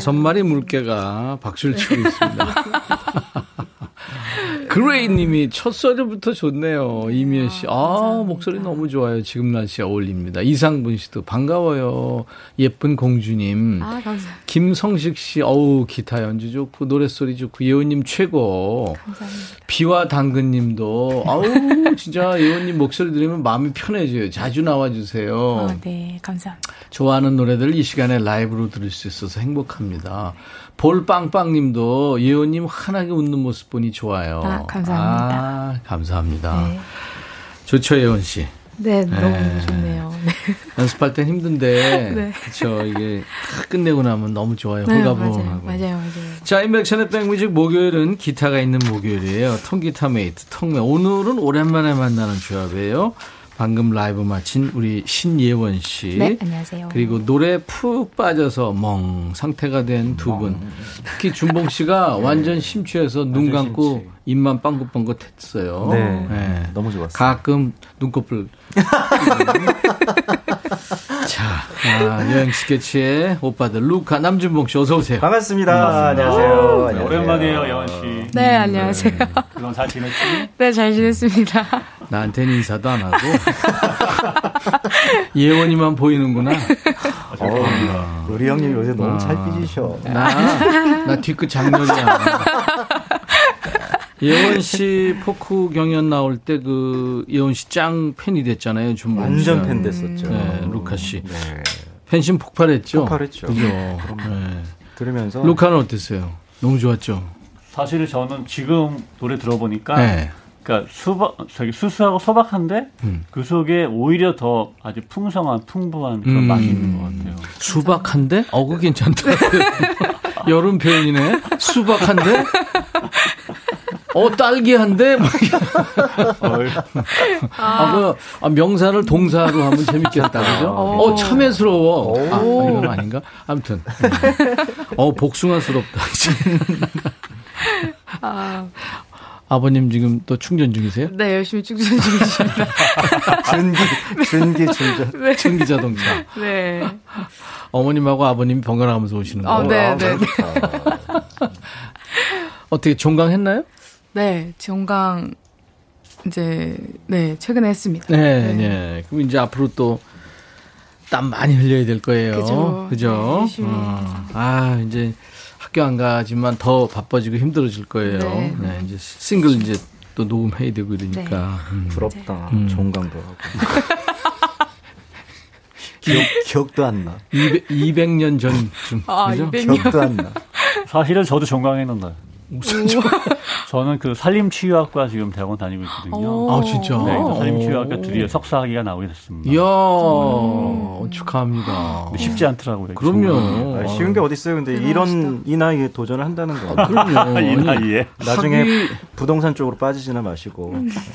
다섯 마리 물개가 박수를 치고 있습니다. 그레이 님이 첫 소리부터 좋네요. 이미연 씨. 아, 목소리 너무 좋아요. 지금 날씨에 어울립니다. 이상분 씨도 반가워요. 예쁜 공주님. 아, 감사합니다. 김성식 씨, 어우, 기타 연주 좋고, 노래소리 좋고, 예원님 최고. 감사합니다. 비와 당근님도, 아우, 진짜 예원님 목소리 들으면 마음이 편해져요. 자주 나와주세요. 아, 네, 감사합니다. 좋아하는 노래들 이 시간에 라이브로 들을 수 있어서 행복합니다. 볼빵빵님도 예원님 환하게 웃는 모습 보니 좋아요. 아, 감사합니다. 아, 감사합니다. 네. 좋죠, 예원 씨. 네, 너무 네. 좋네요. 네. 연습할 땐 힘든데, 네. 그렇죠. 이게 다 끝내고 나면 너무 좋아요. 네, 홀가분하고. 맞아요. 맞아요, 맞아요. 자, 임백천의 백뮤직 목요일은 기타가 있는 목요일이에요. 통기타 메이트, 통매. 오늘은 오랜만에 만나는 조합이에요. 방금 라이브 마친 우리 신예원 씨. 네, 안녕하세요. 그리고 노래 푹 빠져서 멍 상태가 된 두 분. 특히 준봉 씨가 완전 심취해서 눈 감고 심취. 입만 빵긋빵긋 했어요. 네. 너무 좋았어요. 가끔 눈꺼풀. 자, 아, 여행 스케치의 오빠들 루카 남준봉 씨 어서 오세요. 반갑습니다. 안녕하세요. 안녕하세요. 오랜만이에요, 예원 씨. 네, 안녕하세요. 그동안 잘 지냈지? 네, 잘 지냈습니다. 나한테는 인사도 안 하고 예원이만 보이는구나. 어, 우리 형님 요새 너무 잘 삐지셔. 나, 나 뒤끝 장렬이야. 예원 씨 포크 경연 나올 때 그 예원 씨 짱 팬이 됐잖아요. 준봉 완전. 팬 됐었죠. 네, 루카 씨. 네. 팬심 폭발했죠. 폭발했죠. 그죠. 그럼요. 네. 들으면서 루카는 어땠어요? 너무 좋았죠. 사실 저는 지금 노래 들어보니까, 네. 그러니까 수박, 저기 수수하고 소박한데, 음. 그 속에 오히려 더 아주 풍성한, 풍부한 그런 음. 맛이 있는 것 같아요. 수박한데? 어, 그 괜찮더라고요. 여름 표현이네. 수박한데? 어, 딸기한데? 뭐 아, 그, 아, 명사를 동사로 하면 재밌겠다, 그죠? 어, 참외스러워. 아, 이건 아닌가? 아무튼. 어, 복숭아스럽다. 아, 아버님 지금 또 충전 중이세요? 네, 열심히 충전 중이십니다. 준기, 준기 충전. 전기 자동차. 네. 어머님하고 아버님이 번갈아가면서 오시는 거예요? 어, 네, 네. 네. 어떻게 종강했나요? 네, 정강, 이제, 네, 최근에 했습니다. 네, 네. 그럼 이제 앞으로 또 땀 많이 흘려야 될 거예요. 그죠. 그죠? 네, 어. 아, 이제 학교 안 가지만 더 바빠지고 힘들어질 거예요. 네. 네. 이제 싱글 이제 또 녹음해야 되고 이러니까. 음. 부럽다. 음. 종강도 하고. 기억, 기억도 안 나. 200, 200년 전쯤. 아, 그죠? 200년. 기억도 안 나. 사실은 저도 종강했는데, 무슨 좀- 저는 그 산림치유학과 지금 대학원 다니고 있거든요. 오. 아, 진짜? 네, 산림치유학과 오. 드디어 석사학위가 나오게 됐습니다. 이야, 축하합니다. 근데 쉽지 않더라고요. 그럼요. 아, 쉬운 게 어딨어요. 근데 이런, 이 나이에 도전을 한다는 거. 그럼요. 이 나이에. 나중에 부동산 쪽으로 빠지지나 마시고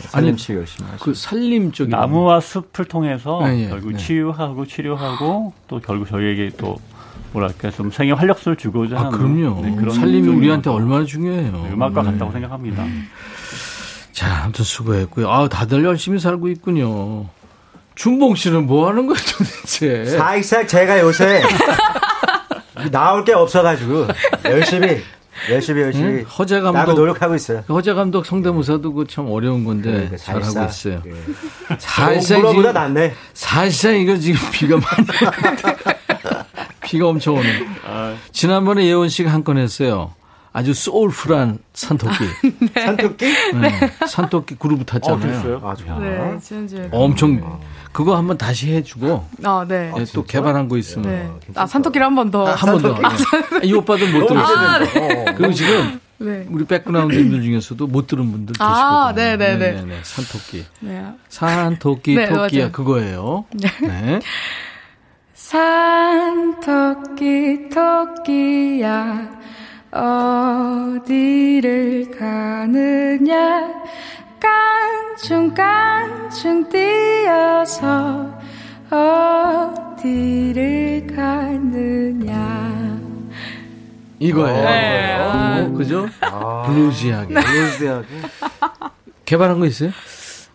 살림치 열심히 하시고 그 살림 쪽이. 나무와 숲을 통해서 네, 예, 결국 네. 치유하고 치료하고 또 결국 저희에게 또 뭐랄까 좀 생의 활력소를 주고자 아, 하는 그럼요. 네, 그런 살림이 우리한테. 얼마나 중요해요. 음악과 네. 같다고 생각합니다. 자, 아무튼 수고했고요. 아, 다들 열심히 살고 있군요. 준봉 씨는 뭐 하는 거예요, 도대체? 사익삭 제가 요새 나올 게 없어가지고 열심히 열심히 열심히 응? 허재 나도 감독, 노력하고 있어요. 허재 감독 성대모사도 그 참 어려운 건데 그러니까 잘하고 있어요. 예. 사실상 물어보다 지금, 낫네. 사실상 이거 지금 비가 많이 비가 엄청 오네. 지난번에 예원 씨가 한 건 했어요. 아주 소울풀한 산토끼. 산토끼? 네. 산토끼 그룹 탔잖아요. 아, 좋아. 네, 지난주에. 엄청 그거 한번 다시 해주고 아, 네. 네, 또 개발한 거 있으면 네. 아, 산토끼를 한 번 더. 한번 더. 네. 이 오빠들 못 들었어요. 어. 그리고 지금 네. 우리 백그라운드들 중에서도 못 들은 분들 계시거든요. 아, 네네네. 네네네. 산토끼. 네. 산토끼, 네, 토끼야, 맞아요. 그거예요. 네. 산 토끼 토끼야 어디를 가느냐 깐충깐충 뛰어서 어디를 가느냐 이거예요. 네. 어, 그죠? bluesy하게. 블루스하게. 개발한 거 있어요?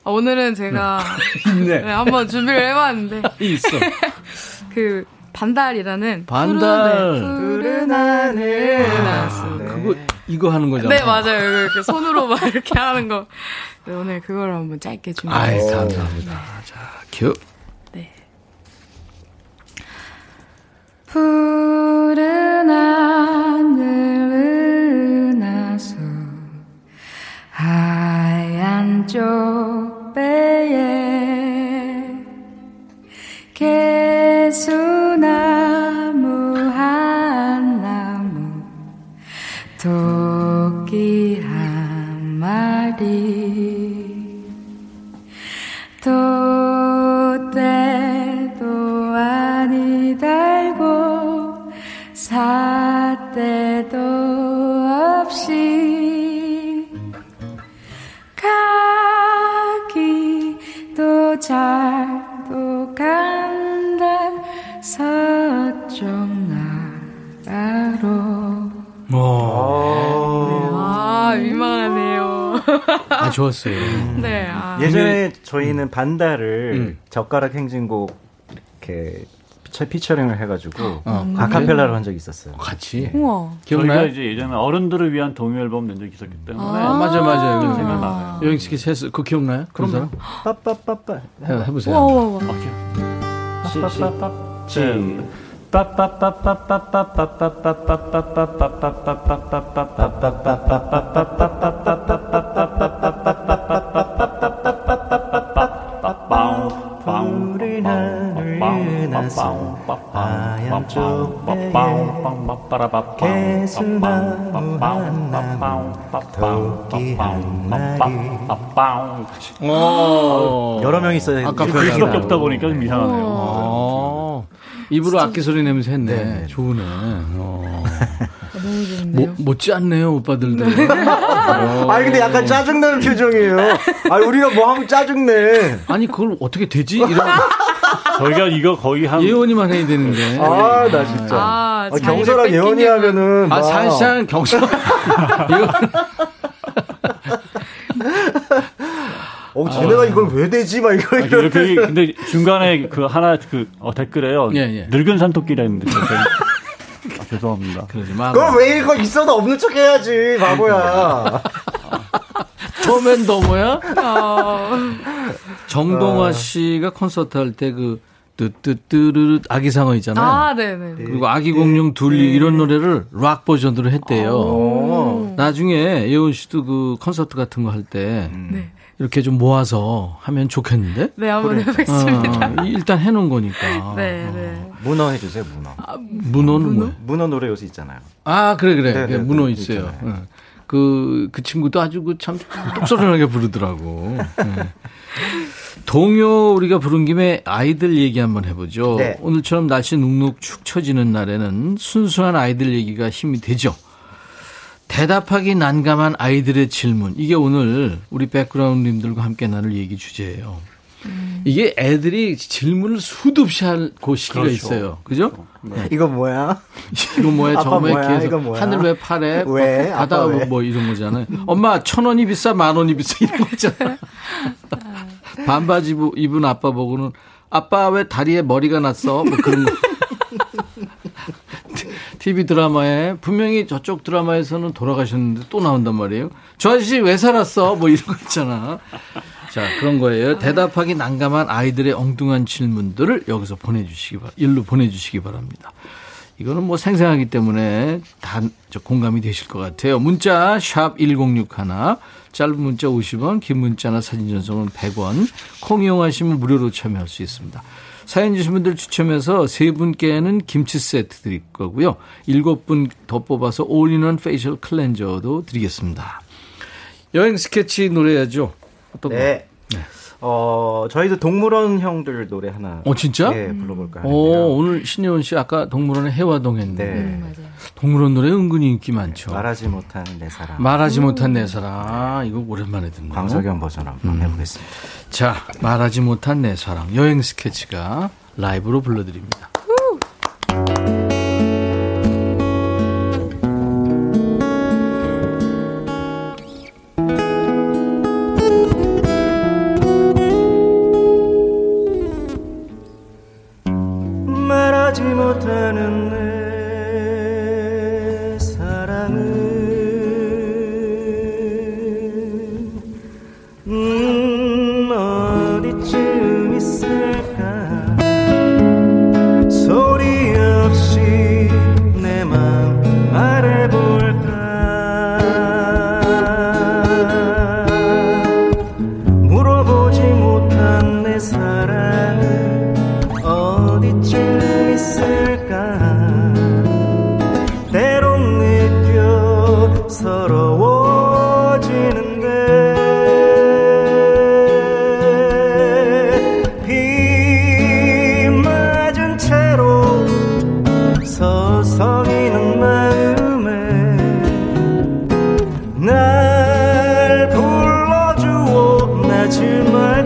아, 오늘은 제가 있네. 네, 한번 준비를 해봤는데 있어. 그 반달이라는 반달. 푸른, 푸른 하늘 나서 그거, 이거 하는 거잖아. 네 맞아요 이렇게 손으로 막 이렇게 하는 거 네, 오늘 그걸 한번 짧게 아이, 준비했어요 감사합니다. 자, 큐. 네. 푸른 하늘 은하수 하얀 쪽배에 개 수 아, 좋았어요. 네. 아. 예전에 저희는 반다를 음. 젓가락 행진곡 이렇게 피처, 피처링을 해가지고 어, 아카펠라로 한 적이 있었어요. 같이. 우와. 저희가 기억나요? 이제 예전에 어른들을 위한 동요 앨범 낸 적이 있었기 때문에 아, 맞아요, 맞아요. 그 이거 생각 나요. 여행스키 했어. 그거 기억나요? 그런 사람? 빠빠빠빠. 해, 해보세요. 우와, 우와, 우와. 푸른 하늘 나서 하얀 쪽배에 개수나무 한 나무 토끼 한 마리 어. 여러 명 있어야 아까 글 수밖에 없다 보니까 좀 이상하네요. 어. 입으로 악기 소리 내면서 했네. 네. 좋으네. 어. 너무 좋네요. 못, 못지 않네요, 오빠들도. 아니 근데 약간 짜증나는 표정이에요. 아 우리가 뭐 하면 짜증내. 아니, 그걸 어떻게 되지? 이런 저희가 이거 거의 한 예원이만 해야 되는데. 아 나 진짜. 아, 아, 경서랑 예원이. 하면은 아, 막 사실상 경서. 이거 어 쟤네가 이걸 왜 되지 막 이거 아, 이렇게 근데 중간에 그 하나 그 어, 댓글에요. 예, 예. 늙은 산토끼라 했는데 저는- 아, 죄송합니다. 그러지 마. 그걸 왜 읽어 있어도 없는 척 해야지 바보야. 처음엔 너뭐야? 어. 정동화 씨가 콘서트 할 때 그 뜨뜨뜨르르 아기 상어 있잖아요. 아, 네네. 그리고 아기 공룡 둘리 이런 노래를 락 버전으로 했대요. 나중에 예원 씨도 그 콘서트 같은 거 할때 네. 이렇게 좀 모아서 하면 좋겠는데? 네, 한번 해보겠습니다. 어, 일단 해놓은 거니까. 네, 네. 문어 해주세요 문어. 문어는 뭐야? 문어 노래 요새 있잖아요. 아, 그래, 그래. 네, 네, 예, 문어 네, 있어요. 예. 그, 그 친구도 아주 그참 똑소리나게 부르더라고. 예. 동요 우리가 부른 김에 아이들 얘기 한번 해보죠. 네. 오늘처럼 날씨 눅눅 축 처지는 날에는 순수한 아이들 얘기가 힘이 되죠. 대답하기 난감한 아이들의 질문. 이게 오늘 우리 백그라운드님들과 함께 나눌 얘기 주제예요. 이게 애들이 질문을 수도 없이 할그 시기가 그렇죠. 있어요. 그죠? 이거 뭐야? 이거 뭐야? 아빠 저거 왜 뭐야? 계속 이거 뭐야? 하늘 왜 파래? 왜? 뭐, 왜? 뭐 이런 거잖아요. 엄마 천 원이 비싸 만 원이 비싸 이런 거잖아. 반바지 부- 입은 아빠 보고는 아빠 왜 다리에 머리가 났어? 뭐 그런 거. TV 드라마에 분명히 저쪽 드라마에서는 돌아가셨는데 또 나온단 말이에요. 저 아저씨 왜 살았어? 뭐 이런 거 있잖아. 자, 그런 거예요. 대답하기 난감한 아이들의 엉뚱한 질문들을 여기서 보내주시기 바, 일로 보내주시기 바랍니다. 이거는 뭐 생생하기 때문에 다저 공감이 되실 것 같아요. 문자 샵 1061, 짧은 문자 50원, 긴 문자나 사진 전송은 100원, 콩 이용하시면 무료로 참여할 수 있습니다. 사연 주신 분들 추첨해서 세 분께는 김치 세트 드릴 거고요. 일곱 분 더 뽑아서 all-in-one facial cleanser도 드리겠습니다. 여행 스케치 노래야죠. 어떤 거? 네. 어 저희도 동물원 형들 노래 하나. 어, 진짜? 예 불러볼까 오, 하는데요. 오늘 신예원 씨 아까 동물원에 혜화동 했는데 네. 음, 맞아요. 동물원 노래 은근히 인기 많죠. 말하지 못한 내 사랑. 말하지 못한 내 사랑. 아, 이거 오랜만에 듣네요. 광석형 버전 한번 음. 해보겠습니다. 자, 말하지 못한 내 사랑. 여행 스케치가 라이브로 불러드립니다.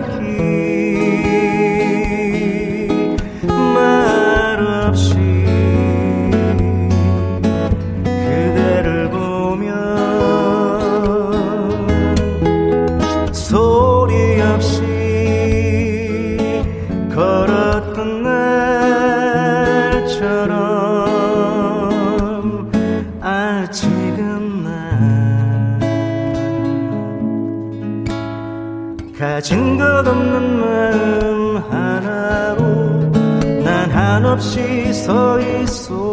날 서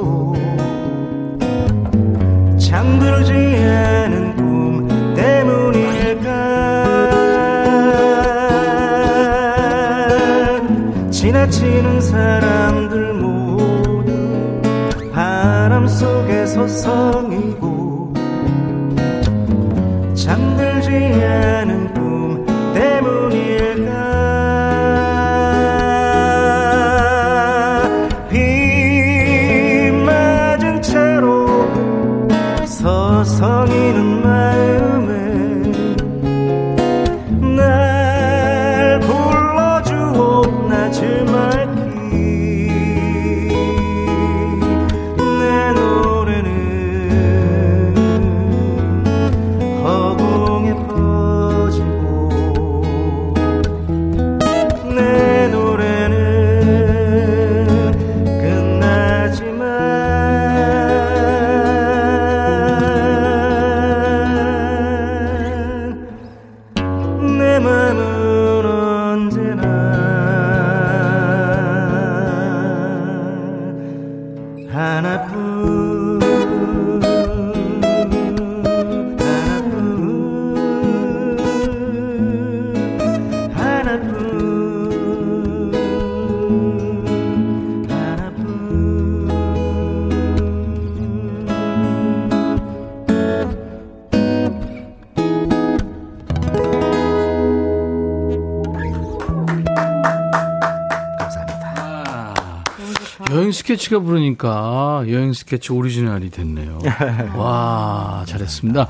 스케치가 부르니까 여행 스케치 오리지널이 됐네요. 와, 잘했습니다.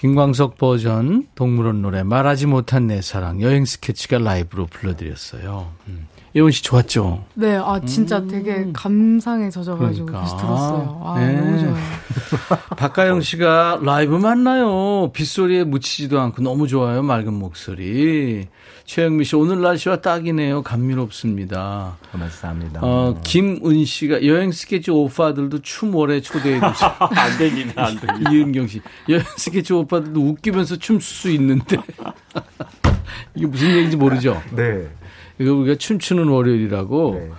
김광석 버전 동물원 노래 말하지 못한 내 사랑 여행 스케치가 라이브로 불러드렸어요. 음. 예원 씨 좋았죠? 네, 아 진짜 되게 감상에 젖어가지고 그러니까. 다시 들었어요. 아 네. 너무 좋아요. 박가영 씨가 라이브 맞나요? 빗소리에 묻히지도 않고 너무 좋아요. 맑은 목소리. 최영미 씨 오늘 날씨와 딱이네요. 감미롭습니다. 감사합니다. 어, 김은 씨가 여행 스케치 오빠들도 춤 월에 초대해 주세요. 안 되긴 안 돼. 이은경 씨 여행 스케치 오빠들도 웃기면서 춤출 수 있는데 이게 무슨 얘기인지 모르죠. 네. 이거 우리가 춤추는 월요일이라고 네.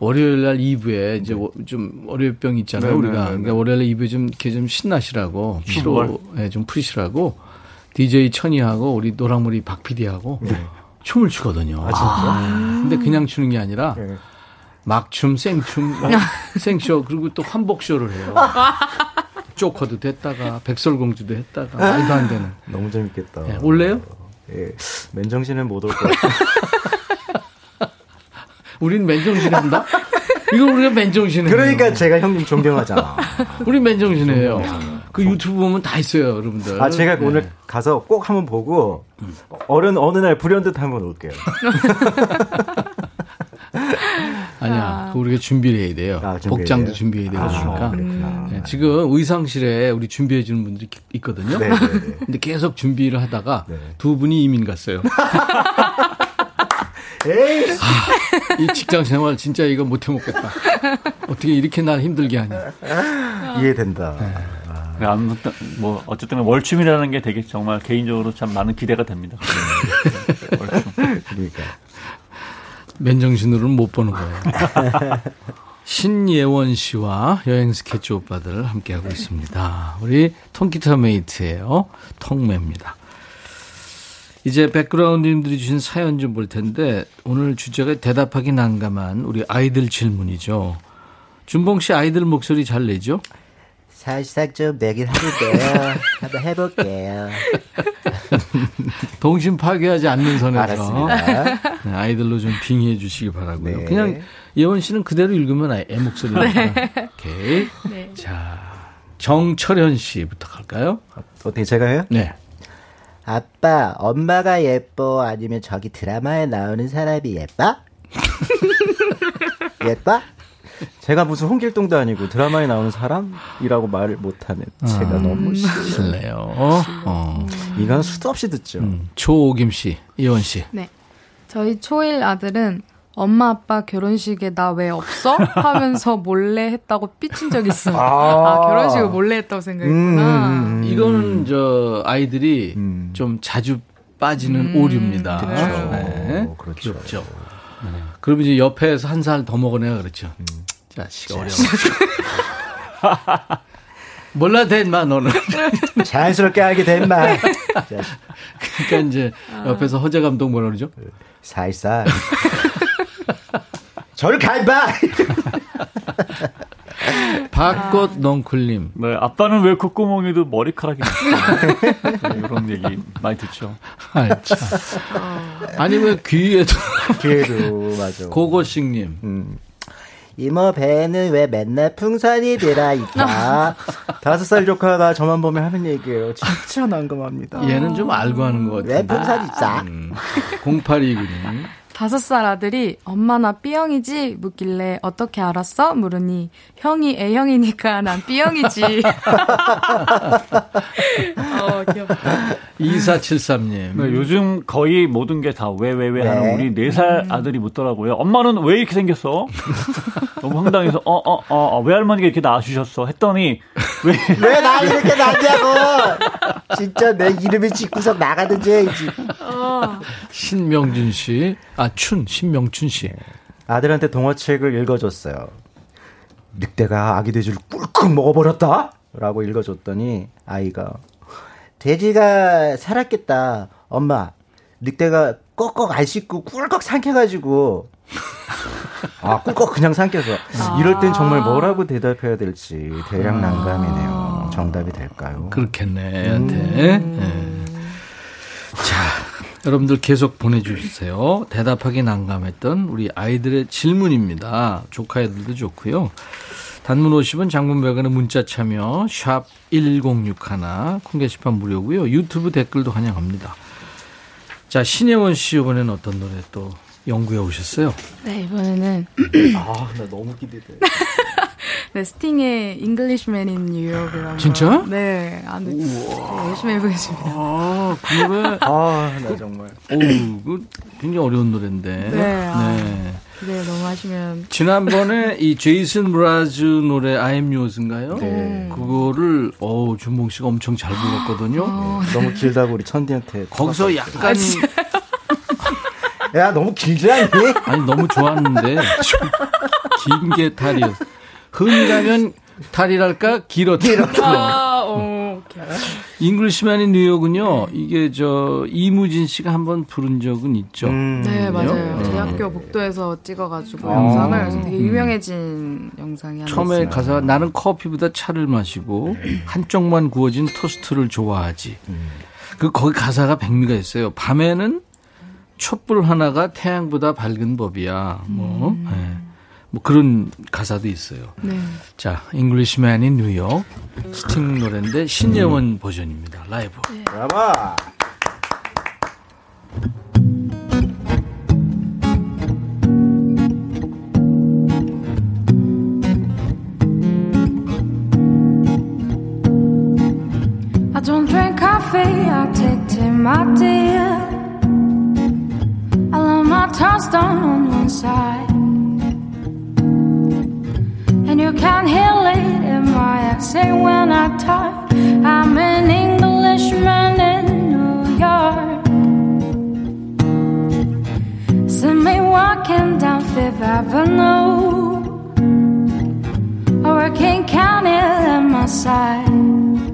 월요일 날 2부에 이제 워- 좀 월요병 있잖아요, 네, 우리가. 네, 네, 그러니까 월요일 2부에 좀 이렇게 좀 신나시라고 피로 월. 예, 좀 풀으시라고 DJ 천이하고 우리 노랑머리 박 PD하고 춤을 추거든요. 네. 아, 진짜? 근데 그냥 추는 게 아니라 네. 막춤, 생춤, 뭐 생쇼 그리고 또 한복쇼를 해요. 조커도 됐다가 백설공주도 했다가 말도 안 되는. 너무 재밌겠다. 예, 올래요? 예, 맨정신은 못 올 것 같아요. 우린 맨정신 한다? 이거 우리가 맨정신해. 그러니까 제가 형님 존경하잖아. 우리 맨정신이에요. 그 유튜브 보면 다 있어요, 여러분들. 아, 제가 네. 오늘 가서 꼭 한번 보고, 어른 어느 날 불현듯 한번 올게요. 아니야, 그 우리가 준비를 해야 돼요. 아, 준비해야 복장도 돼요? 준비해야 되고 아, 그러니까. 그렇구나. 네, 지금 의상실에 우리 준비해 주는 분들이 있거든요. 네, 네, 네. 근데 계속 준비를 하다가 네. 두 분이 이민 갔어요. 에이! 이 직장 생활 진짜 이거 못 해 먹겠다. 어떻게 이렇게 날 힘들게 하냐. 이해된다. 네, 아무튼 뭐 어쨌든 월춤이라는 게 되게 정말 개인적으로 참 많은 기대가 됩니다. 네, 월춤. 그러니까. 맨정신으로는 못 보는 거예요. 신예원 씨와 여행 스케치 오빠들 함께하고 있습니다. 우리 통기타 메이트예요. 통매입니다. 이제 백그라운드님들이 주신 사연 좀 볼 텐데 오늘 주제가 대답하기 난감한 우리 아이들 질문이죠. 준봉 씨 아이들 목소리 잘 내죠? 살짝 좀 내긴 하는데요. 한번 해볼게요. 동심 파괴하지 않는 선에서 알았습니다. 네, 아이들로 좀 빙의해 주시기 바라고요. 네. 그냥 예원 씨는 그대로 읽으면 아- 애 목소리니까. 오케이. 네. 자, 정철현 씨부터 갈까요? 어떻게 제가 해요? 네. 아빠, 엄마가 예뻐? 아니면 저기 드라마에 나오는 사람이 예뻐? 예뻐? 제가 무슨 홍길동도 아니고 드라마에 나오는 사람이라고 말을 못하는 제가 너무 싫 실례요. 어. 이건 수도 없이 듣죠. 음, 조오김 씨, 이원 씨. 네. 저희 초일 아들은 엄마 아빠 결혼식에 나 왜 없어? 하면서 몰래 했다고 삐친 적 있어요. 아, 결혼식을 몰래 했다고 생각했구나. 음, 음, 음. 이거는 저 아이들이 음. 좀 자주 빠지는 오류입니다. 그렇죠. 네. 그렇죠. 귀엽죠. 그럼 이제 옆에서 한 살 더 먹어내가 그렇죠. 자식 어려워. 몰라 대 인마 너는. 자연스럽게 알게 된 말. 그러니까 이제 옆에서 허재 감독 뭐라 그러죠? 살살. 저를 갈봐! 밭꽃 넝쿨님. 네, 아빠는 왜 콧구멍에도 머리카락이 있어? 네, 이런 얘기 많이 듣죠. 아, 참. 아니 왜 귀에도 걔도, 맞아. 고고식님. 음. 이모 배는 왜 맨날 풍선이 들어있다. 다섯 살 조카가 저만 보면 하는 얘기예요. 진짜 난감합니다. 얘는 좀 알고 하는 것 같은데. 왜 풍선이 있어? 음. 0829님. 다섯 살 아들이 엄마 나 B형이지 묻길래 어떻게 알았어? 물으니 형이 A형이니까 난 B형이지. 어, 귀엽다. 2473님. 네, 요즘 거의 모든 게 다 왜 왜 왜 하는 네. 우리 네 살 아들이 묻더라고요. 엄마는 왜 이렇게 생겼어? 너무 황당해서 어 어어 외할머니가 이렇게 낳아주셨어 했더니 왜왜나 이렇게 낳냐고! 진짜 내 이름이 직구석 나가든지 해야지. 신명준 씨. 아, 춘. 신명춘 씨. 아들한테 동화책을 읽어줬어요. 늑대가 아기 돼지를 꿀꺽 먹어버렸다? 라고 읽어줬더니 아이가 돼지가 살았겠다. 엄마, 늑대가 꺽꺽 안 씻고 꿀꺽 삼켜가지고 아, 꿀꺽 그냥 삼켜서 이럴 땐 정말 뭐라고 대답해야 될지 대략 난감이네요. 정답이 될까요? 그렇겠네, 애한테. 네. 자, 여러분들 계속 보내주세요. 대답하기 난감했던 우리 아이들의 질문입니다. 조카 애들도 좋고요. 단문 50은 장문 100원의 문자 참여 샵 1061, 콩 게시판 무료고요. 유튜브 댓글도 환영합니다. 자, 신혜원 씨 이번에는 어떤 노래 또 연구해 오셨어요? 네, 이번에는 아, 나 너무 기대돼. 네, 스팅의 Englishman in New York이라는 진짜? 거. 네, 아, 네, 네, 열심히 해보겠습니다. 아, 그 노래. 아, 나 정말. 오, 그 굉장히 어려운 노래인데. 네, 아. 네. 네, 너무 하시면 지난번에 이 제이슨 므라즈 노래 I am Yours인가요? 네. 그거를 어 준봉 씨가 엄청 잘 불렀거든요. 너무 길다고 우리 천디한테. 거기서 약간 야, 너무 길지 않니? 아니 너무 좋았는데 긴 게 탈이었. 흥가면 탈이랄까 길었다. 아, 어. Englishman in New York은요. 이게 저 이무진 씨가 한번 부른 적은 있죠. 음. 네, 맞아요. 어. 제 학교 목도에서 찍어가지고 아. 영상을 그래서 되게 유명해진 영상이 하나 처음에 있어요. 가사가 나는 커피보다 차를 마시고 한쪽만 구워진 토스트를 좋아하지. 그 거기 가사가 백미가 있어요. 밤에는 촛불 하나가 태양보다 밝은 법이야. 뭐, 예. 뭐 그런 가사도 있어요. 네. 자, Englishman in New York 스팅 노래인데 신예원 버전입니다. 라이브. 브라보! I don't drink coffee, I take tea, my dear. I love my toast down on one side. You can't hear it in my accent when I talk. I'm an Englishman in New York. See me walking down Fifth Avenue. Or King County at my side.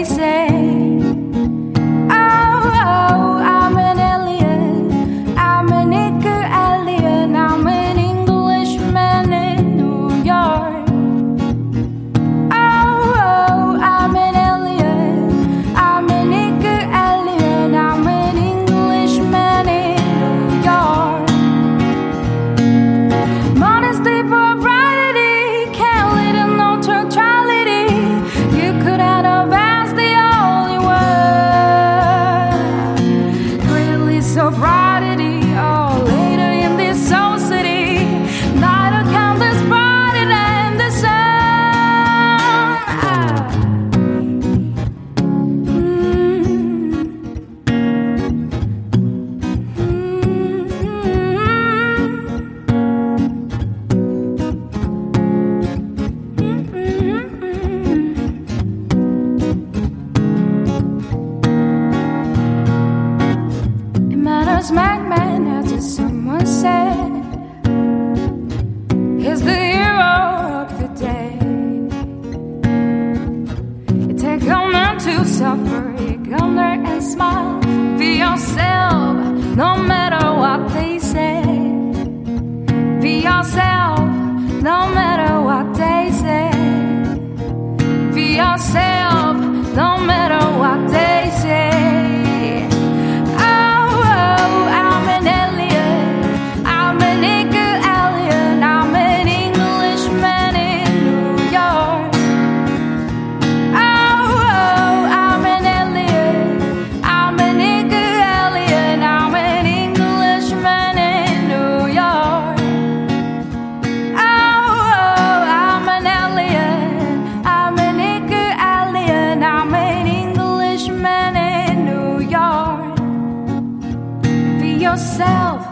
yourself,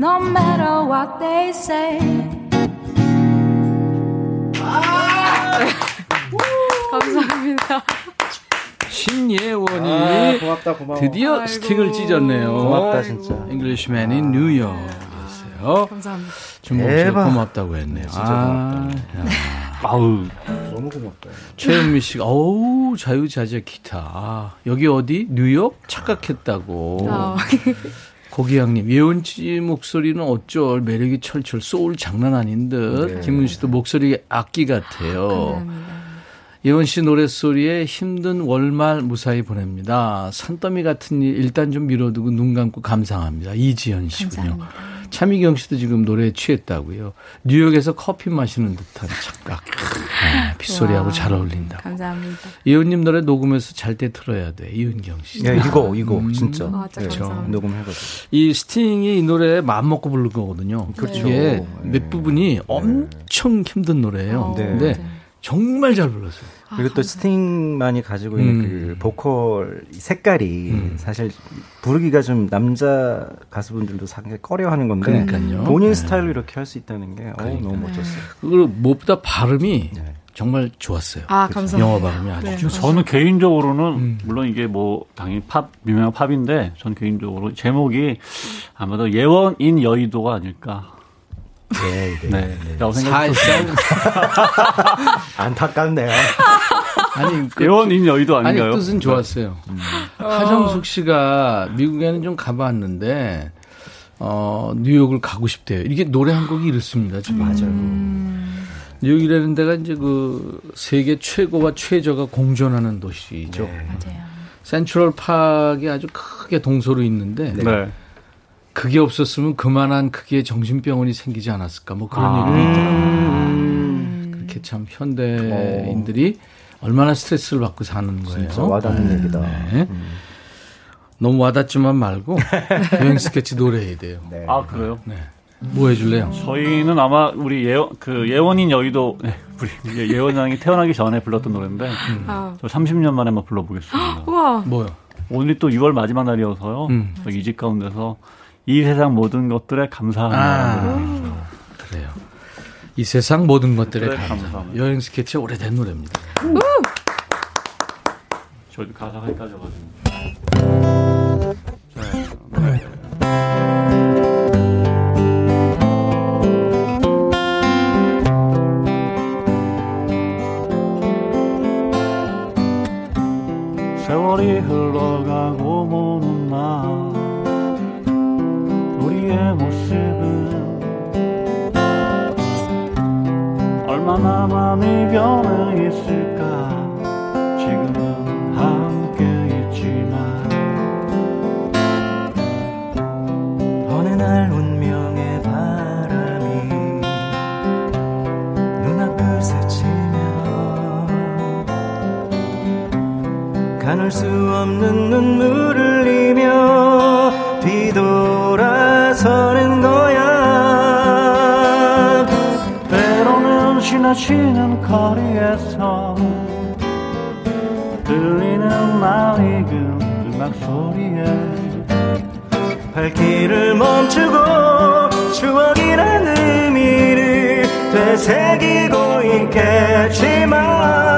no matter what they say. 감사합니다. 신예원이 아, 고맙다 고마워. 드디어 아이고. 스팅을 찢었네요. 고맙다 진짜. Englishman in New York이었어요. 감사합니다. 준범 씨가 대박. 고맙다고 했네요. 진짜 아, 아우 너무 고맙다. 최은미 씨가 어우 자유자재 기타. 아, 여기 어디? 뉴욕? 착각했다고. 아, 고기양님 예원 씨 목소리는 어쩔 매력이 철철 소울 장난 아닌 듯. 네. 김은 씨도 목소리 악기 같아요. 감사합니다. 예원 씨 노랫소리에 힘든 월말 무사히 보냅니다. 산더미 같은 일 일단 좀 미뤄두고 눈 감고 감상합니다. 이지연 씨군요. 감사합니다. 차미경 씨도 지금 노래에 취했다고요. 뉴욕에서 커피 마시는 듯한 착각. 아, 빗소리하고 와. 잘 어울린다. 감사합니다. 예원님 노래 녹음해서 잘 때 틀어야 돼. 이은경 씨. 야 이거 이거 음. 진짜. 아, 네, 감사합니다. 녹음해가지고. 이 스팅이 이 노래 마음 먹고 부른 거거든요. 그렇죠. 이게 네. 몇 부분이 엄청 힘든 노래예요. 어, 네. 근데 정말 잘 불렀어요. 그리고 또 스팅만이 가지고 있는 음. 그 보컬 색깔이 사실 부르기가 좀 남자 가수분들도 상당히 꺼려하는 건데 그러니까요. 본인 네. 스타일로 이렇게 할 수 있다는 게 어, 너무 멋졌어요. 그리고 무엇보다 발음이 네. 정말 좋았어요. 아, 감사합니다. 영어 발음이 아주 네. 좋았어요. 저는 개인적으로는 음. 물론 이게 뭐 당연히 팝 유명한 팝인데 전 개인적으로 제목이 아마도 예원인 여의도가 아닐까. 네, 네. 네. 라고 생각해요. 안타깝네요. 아니 그, 예원인 여의도 아니 아닌가요? 뜻은 좋았어요. 하정숙 씨가 미국에는 좀 가봤는데 어 뉴욕을 가고 싶대요. 이게 노래 한 곡이 이렇습니다. 지금 맞아요. 뉴욕이라는 데가 이제 그 세계 최고와 최저가 공존하는 도시죠. 맞아요. 센트럴 파크에 아주 크게 동서로 있는데 네. 그게 없었으면 그만한 크기의 정신병원이 생기지 않았을까 뭐 그런 아. 얘기도 있더라고요. 그렇게 참 현대인들이 얼마나 스트레스를 받고 사는 거예요. 진짜 와닿는 얘기다. 네. 너무 와닿지만 말고 여행 스케치 노래해야 돼요. 네. 아 그래요? 네. 뭐 해줄래요? 저희는 아마 우리 예원 그 예원인 여의도 네, 우리 예- 예원 양이 태어나기 전에 불렀던 노래인데 아, 저 30년 만에 한번 불러보겠습니다. 우와. 뭐요? 오늘이 또 6월 마지막 날이어서요. 음. 저 이집 가운데서 이 세상 모든 것들에 감사합니다. 아, 그래요. 이 세상 모든 것들에 그래, 감사. 감사합니다. 여행 스케치 오래된 노래입니다. 저도 가사가 네. 마나 많이 변해 있을까? 지금은 함께 있지만 어느 날 운명의 바람이 눈앞을 스치며 가눌 수 없는 눈물을 흘리며 뒤돌아서는 지나치는 거리에서 들리는 낯익은 음악 소리에 발길을 멈추고 추억이란 의미를 되새기고 있겠지만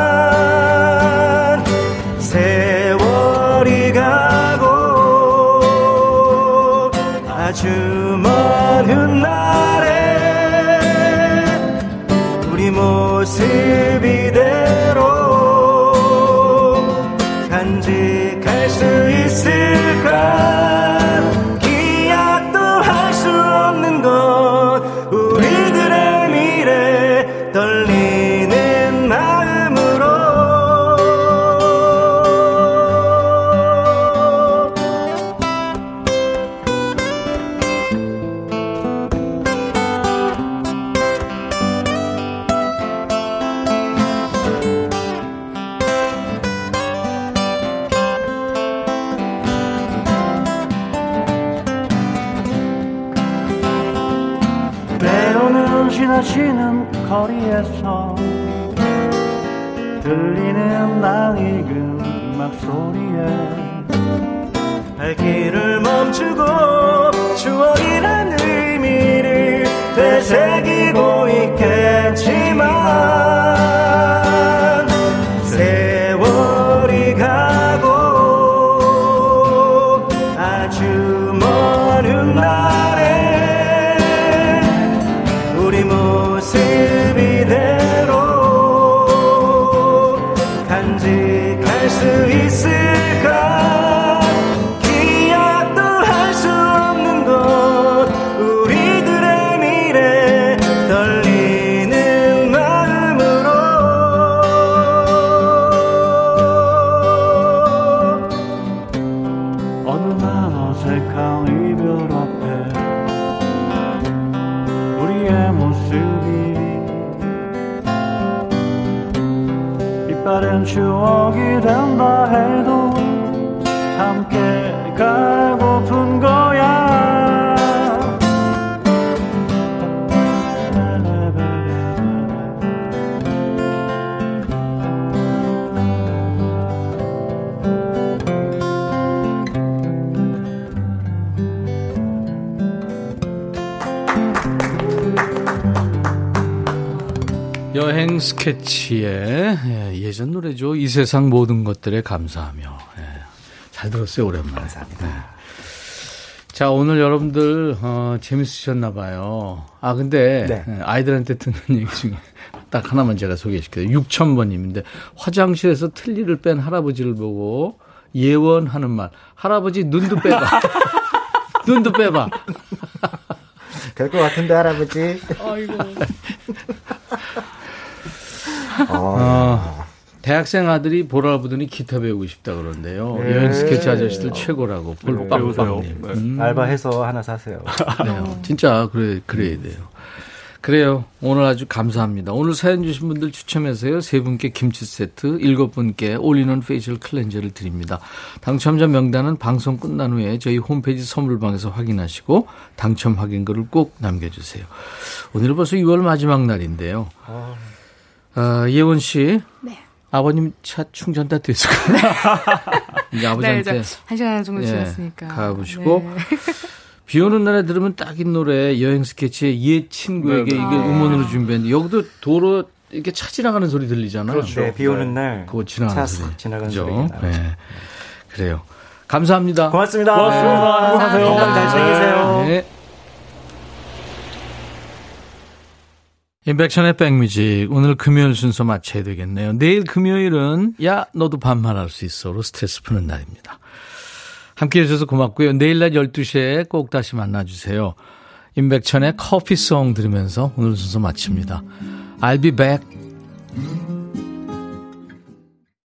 여행 스케치의 예, 예전 노래죠. 이 세상 모든 것들에 감사하며. 예, 잘 들었어요, 오랜만에. 감사합니다. 자, 오늘 여러분들, 어, 재밌으셨나 봐요. 아, 근데, 네. 예, 아이들한테 듣는 얘기 중에 딱 하나만 제가 소개시켜요. 6000번님인데, 화장실에서 틀니를 뺀 할아버지를 보고 예원하는 말. 할아버지 눈도 빼봐. 눈도 빼봐. 될 것 같은데 할아버지. 아이고. 어, 어, 대학생 아들이 보라 보더니 기타 배우고 싶다 그러는데요. 네. 여행 스케치 아저씨들 최고라고. 볼 빵빵님. 음. 알바해서 하나 사세요. 그래요. 진짜 그래 그래야 돼요. 그래요. 오늘 아주 감사합니다. 오늘 사연 주신 분들 추첨해서요. 세 분께 김치 세트, 일곱 분께 all-in-one facial cleanser를 드립니다. 당첨자 명단은 방송 끝난 후에 저희 홈페이지 선물방에서 확인하시고 당첨 확인글을 꼭 남겨주세요. 오늘 벌써 6월 마지막 날인데요. 아, 예원 씨. 네. 아버님 차 충전 다 됐을까요? 이제 네, 아버지한테 이제 한 시간 정도 예, 지났으니까. 가보시고 네. 비 오는 날에 들으면 딱인 노래 여행 스케치의 옛 친구에게 네, 이게 네. 음원으로 준비했는데 여기도 도로 이렇게 차 지나가는 소리 들리잖아요. 네, 비 오는 날. 그거 지나가는 차 소리. 지나가는 그죠? 나죠. 네. 그래요. 감사합니다. 고맙습니다. 고맙습니다. 행복하세요. 건강 잘 챙기세요. 인백션의 백뮤직 오늘 금요일 순서 마쳐야 되겠네요. 내일 금요일은 야 너도 반말할 수 있어로 스트레스 푸는 날입니다. 함께해 주셔서 고맙고요. 내일 낮 12시에 꼭 다시 만나주세요. 임백천의 커피송 들으면서 오늘 순서 마칩니다. I'll be back.